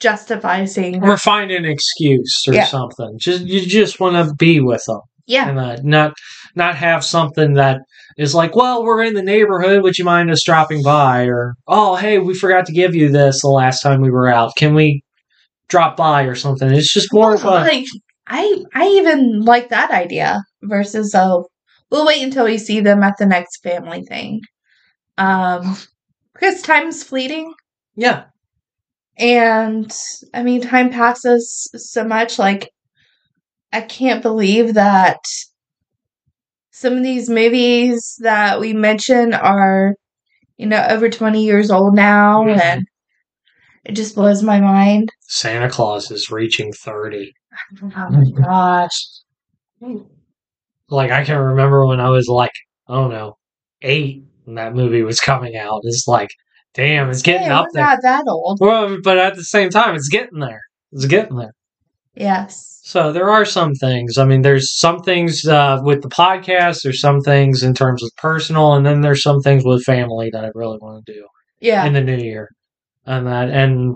justify saying, Or find an excuse or Yeah. something. Just you just want to be with them. yeah, and uh, not not have something that is like, well, we're in the neighborhood. Would you mind us dropping by? Or oh, hey, we forgot to give you this the last time we were out. Can we drop by or something? It's just more of a like I I even like that idea versus oh we'll wait until we see them at the next family thing. Um [SIGHS] because time's fleeting yeah. and I mean time passes so much like I can't believe that some of these movies that we mention are you know over 20 years old now Mhm. and it just blows my mind. Santa Clause is reaching thirty. Oh my gosh. Like I can remember when I was like, I don't know, eight and that movie was coming out. It's like, damn, it's getting up there. not that old. Well, but at the same time, it's getting there. It's getting there. Yes. So there are some things. I mean, there's some things uh, with the podcast. There's some things in terms of personal, and then there's some things with family that I really want to do Yeah. in the new year, and that. And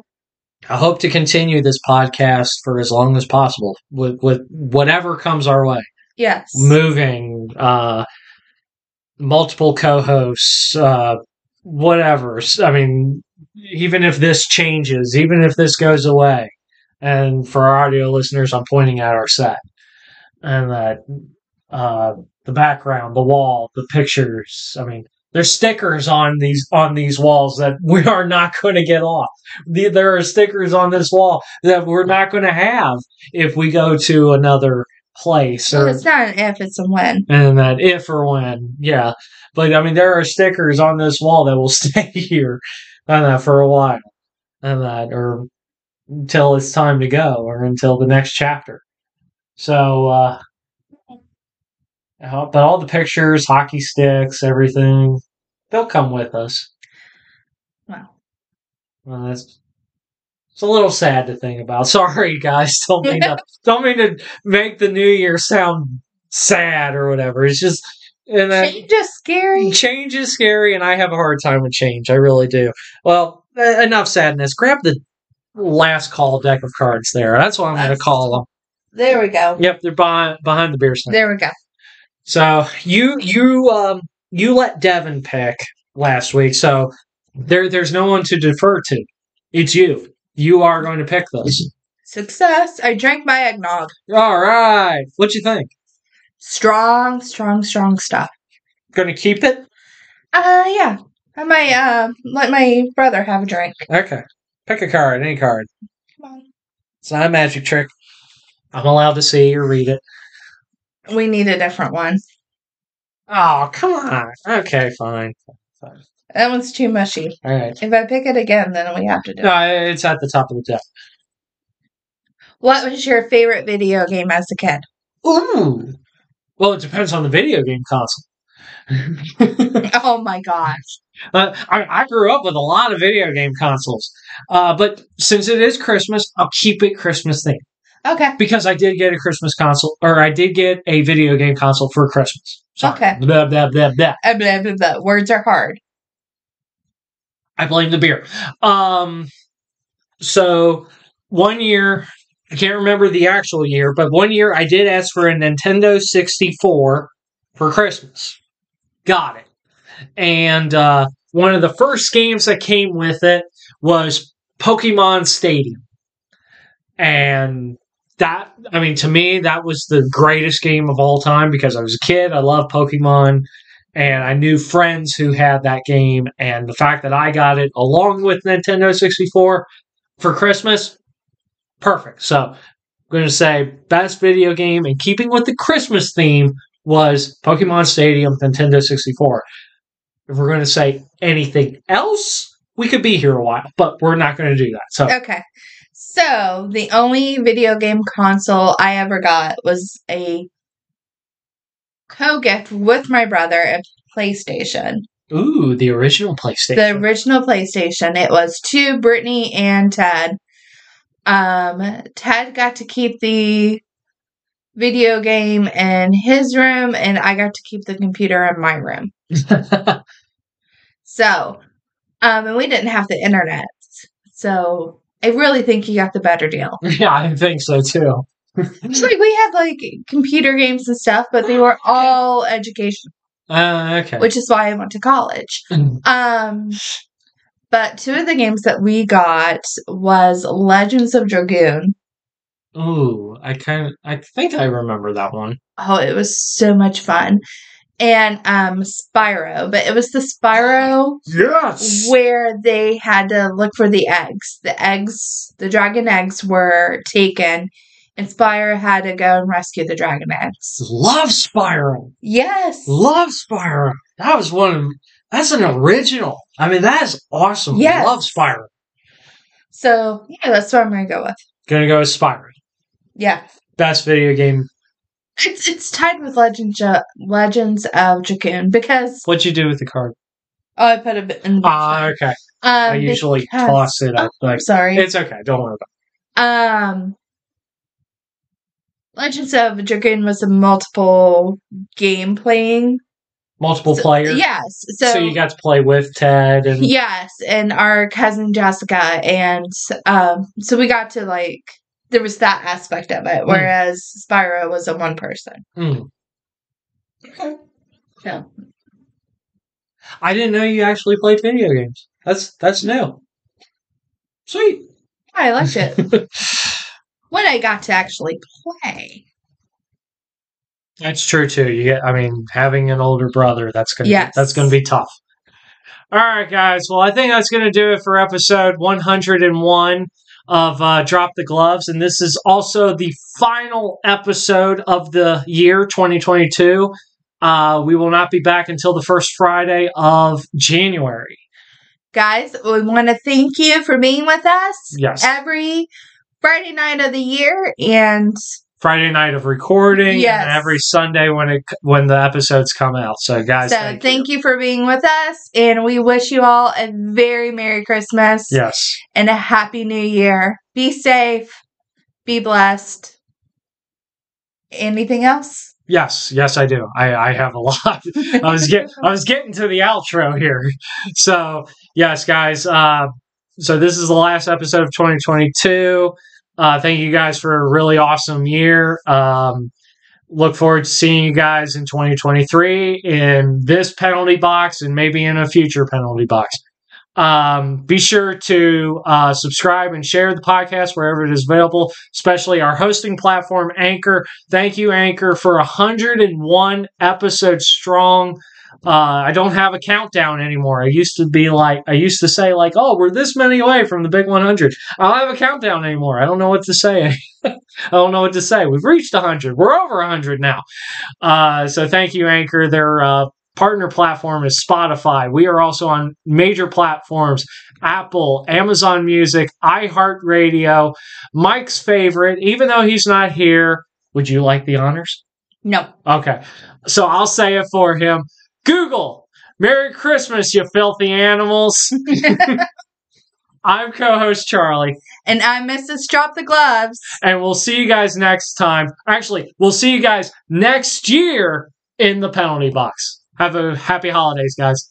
I hope to continue this podcast for as long as possible with with whatever comes our way. yes. Moving, uh, multiple co-hosts, uh, whatever. I mean, even if this changes, even if this goes away, and for our audio listeners, I'm pointing at our set and that uh, the background, the wall, the pictures. I mean, there's stickers on these on these walls that we are not going to get off. The, there are stickers on this wall that we're not going to have if we go to another place Well, it's not an if, it's a when. and that if or when, yeah. But I mean, there are stickers on this wall that will [LAUGHS] stay here and that for a while, and that or until it's time to go or until the next chapter. So, uh, but all the pictures, hockey sticks, everything, they'll come with us. Wow. Well, that's it's a little sad to think about. [LAUGHS] Sorry, guys. Don't mean to [LAUGHS] don't mean to make the new year sound sad or whatever. It's just and that Change is scary. change is scary, and I have a hard time with change. I really do. Well, uh, enough sadness. Grab the last call deck of cards there. That's what I'm going to call them. There we go. Yep, they're behind behind the beer stand. There we go. So you you um you let Devin pick last week, so there there's no one to defer to. It's you. You are going to pick this. Success. I drank my eggnog. All right. What you think? Strong, strong, strong stuff. Going to keep it? Uh, yeah. I might uh, let my brother have a drink. Okay. Pick a card, any card. Come on. It's not a magic trick. I'm allowed to see or read it. We need a different one. Oh, come on. Okay, fine. Fine. That one's too mushy. All right. If I pick it again, then we have to do it. No, it's at the top of the deck. What was your favorite video game as a kid? Ooh. Well, it depends on the video game console. [LAUGHS] Oh my gosh. Uh, I, I grew up with a lot of video game consoles, uh, but since it is Christmas, I'll keep it Christmas themed Okay. because I did get a Christmas console, or I did get a video game console for Christmas. Sorry. Okay. Blah, blah, blah, blah. Uh, blah, blah, blah. Words are hard. I blame the beer. Um, so one year, I can't remember the actual year, but one year I did ask for a Nintendo 64 for Christmas. Got it. And uh, one of the first games that came with it was Pokemon Stadium. And that, I mean, to me, that was the greatest game of all time because I was a kid. I loved Pokemon and I knew friends who had that game, and the fact that I got it along with Nintendo 64 for Christmas, perfect. So I'm going to say best video game, and keeping with the Christmas theme, was Pokemon Stadium Nintendo 64. if we're going to say anything else, we could be here a while, but we're not going to do that. So, Okay. So the only video game console I ever got was a co gift with my brother, a PlayStation. ooh, the original PlayStation. The original PlayStation. It was to Brittany and Ted. Um, Ted got to keep the video game in his room, and I got to keep the computer in my room. [LAUGHS] So, um, and we didn't have the internet. So I really think he got the better deal. [LAUGHS] yeah, I think so too. It's like we had like computer games and stuff, but they were all educational. Uh, okay. which is why I went to college. Um, but two of the games that we got was Legends of Dragoon. ooh, I kind of, I think I remember that one. Oh, it was so much fun. And um Spyro, but it was the Spyro Yes. where they had to look for the eggs. The eggs, the dragon eggs were taken, and Spyro had to go and rescue the dragon eggs. Love Spyro. Yes. Love Spyro. That was one of, that's an original. I mean, that is awesome. Yes. Love Spyro. So yeah, that's what I'm gonna go with. Gonna go with Spyro. Yeah. Best video game. It's it's tied with Legends of, Legends of Dragoon because What'd you do with the card? oh I put a bit in. Ah, okay. um, I usually because- toss it up. Like, I'm sorry. it's okay. Don't worry about Um, Legends of Dragoon was a multiple game playing. it. Multiple players. Yes. So, So, you got to play with Ted and yes, and our cousin Jessica, and um, so we got to like there was that aspect of it, whereas Spyro was a one person. Hmm. So I didn't know you actually played video games. That's that's new. Sweet. I liked it [LAUGHS] when I got to actually play. That's true too. You get, I mean, having an older brother, that's gonna Yes. that's gonna be tough. All right, guys. Well, I think that's gonna do it for episode 101 of uh, Drop the Gloves, and this is also the final episode of the year 2022. Uh, we will not be back until the first Friday of January. Guys, we want to thank you for being with us Yes, every Friday night of the year and Friday night of recording, Yes. and every Sunday when it when the episodes come out. So, guys, so thank, thank, you. you. for being with us and we wish you all a very merry christmas Yes. and a happy new year be safe be blessed anything else Yes, yes, I do. I, I have a [LAUGHS] lot. I was get I was getting to the outro here. So yes, guys. Uh, so this is the last episode of 2022. Uh, thank you guys for a really awesome year. Um, look forward to seeing you guys in 2023 in this penalty box and maybe in a future penalty box. Um, be sure to uh, subscribe and share the podcast wherever it is available, especially our hosting platform, Anchor. Thank you, Anchor, for 101 episodes strong. Uh, I don't have a countdown anymore. I used to be like, I used to say, like, oh, we're this many away from the big 100. I don't have a countdown anymore. I don't know what to say. [LAUGHS] I don't know what to say. We've reached 100. We're over 100 now. Uh, so thank you, Anchor. Their uh, partner platform is Spotify. We are also on major platforms Apple, Amazon Music, iHeartRadio, Mike's favorite, even though he's not here. Would you like the honors? no Okay. So I'll say it for him. Google, Merry Christmas, you filthy animals. [LAUGHS] I'm co host Charlie, and i'm mrs drop the gloves and we'll see you guys next time. Actually, we'll see you guys next year in the penalty box. Have a happy holidays, guys.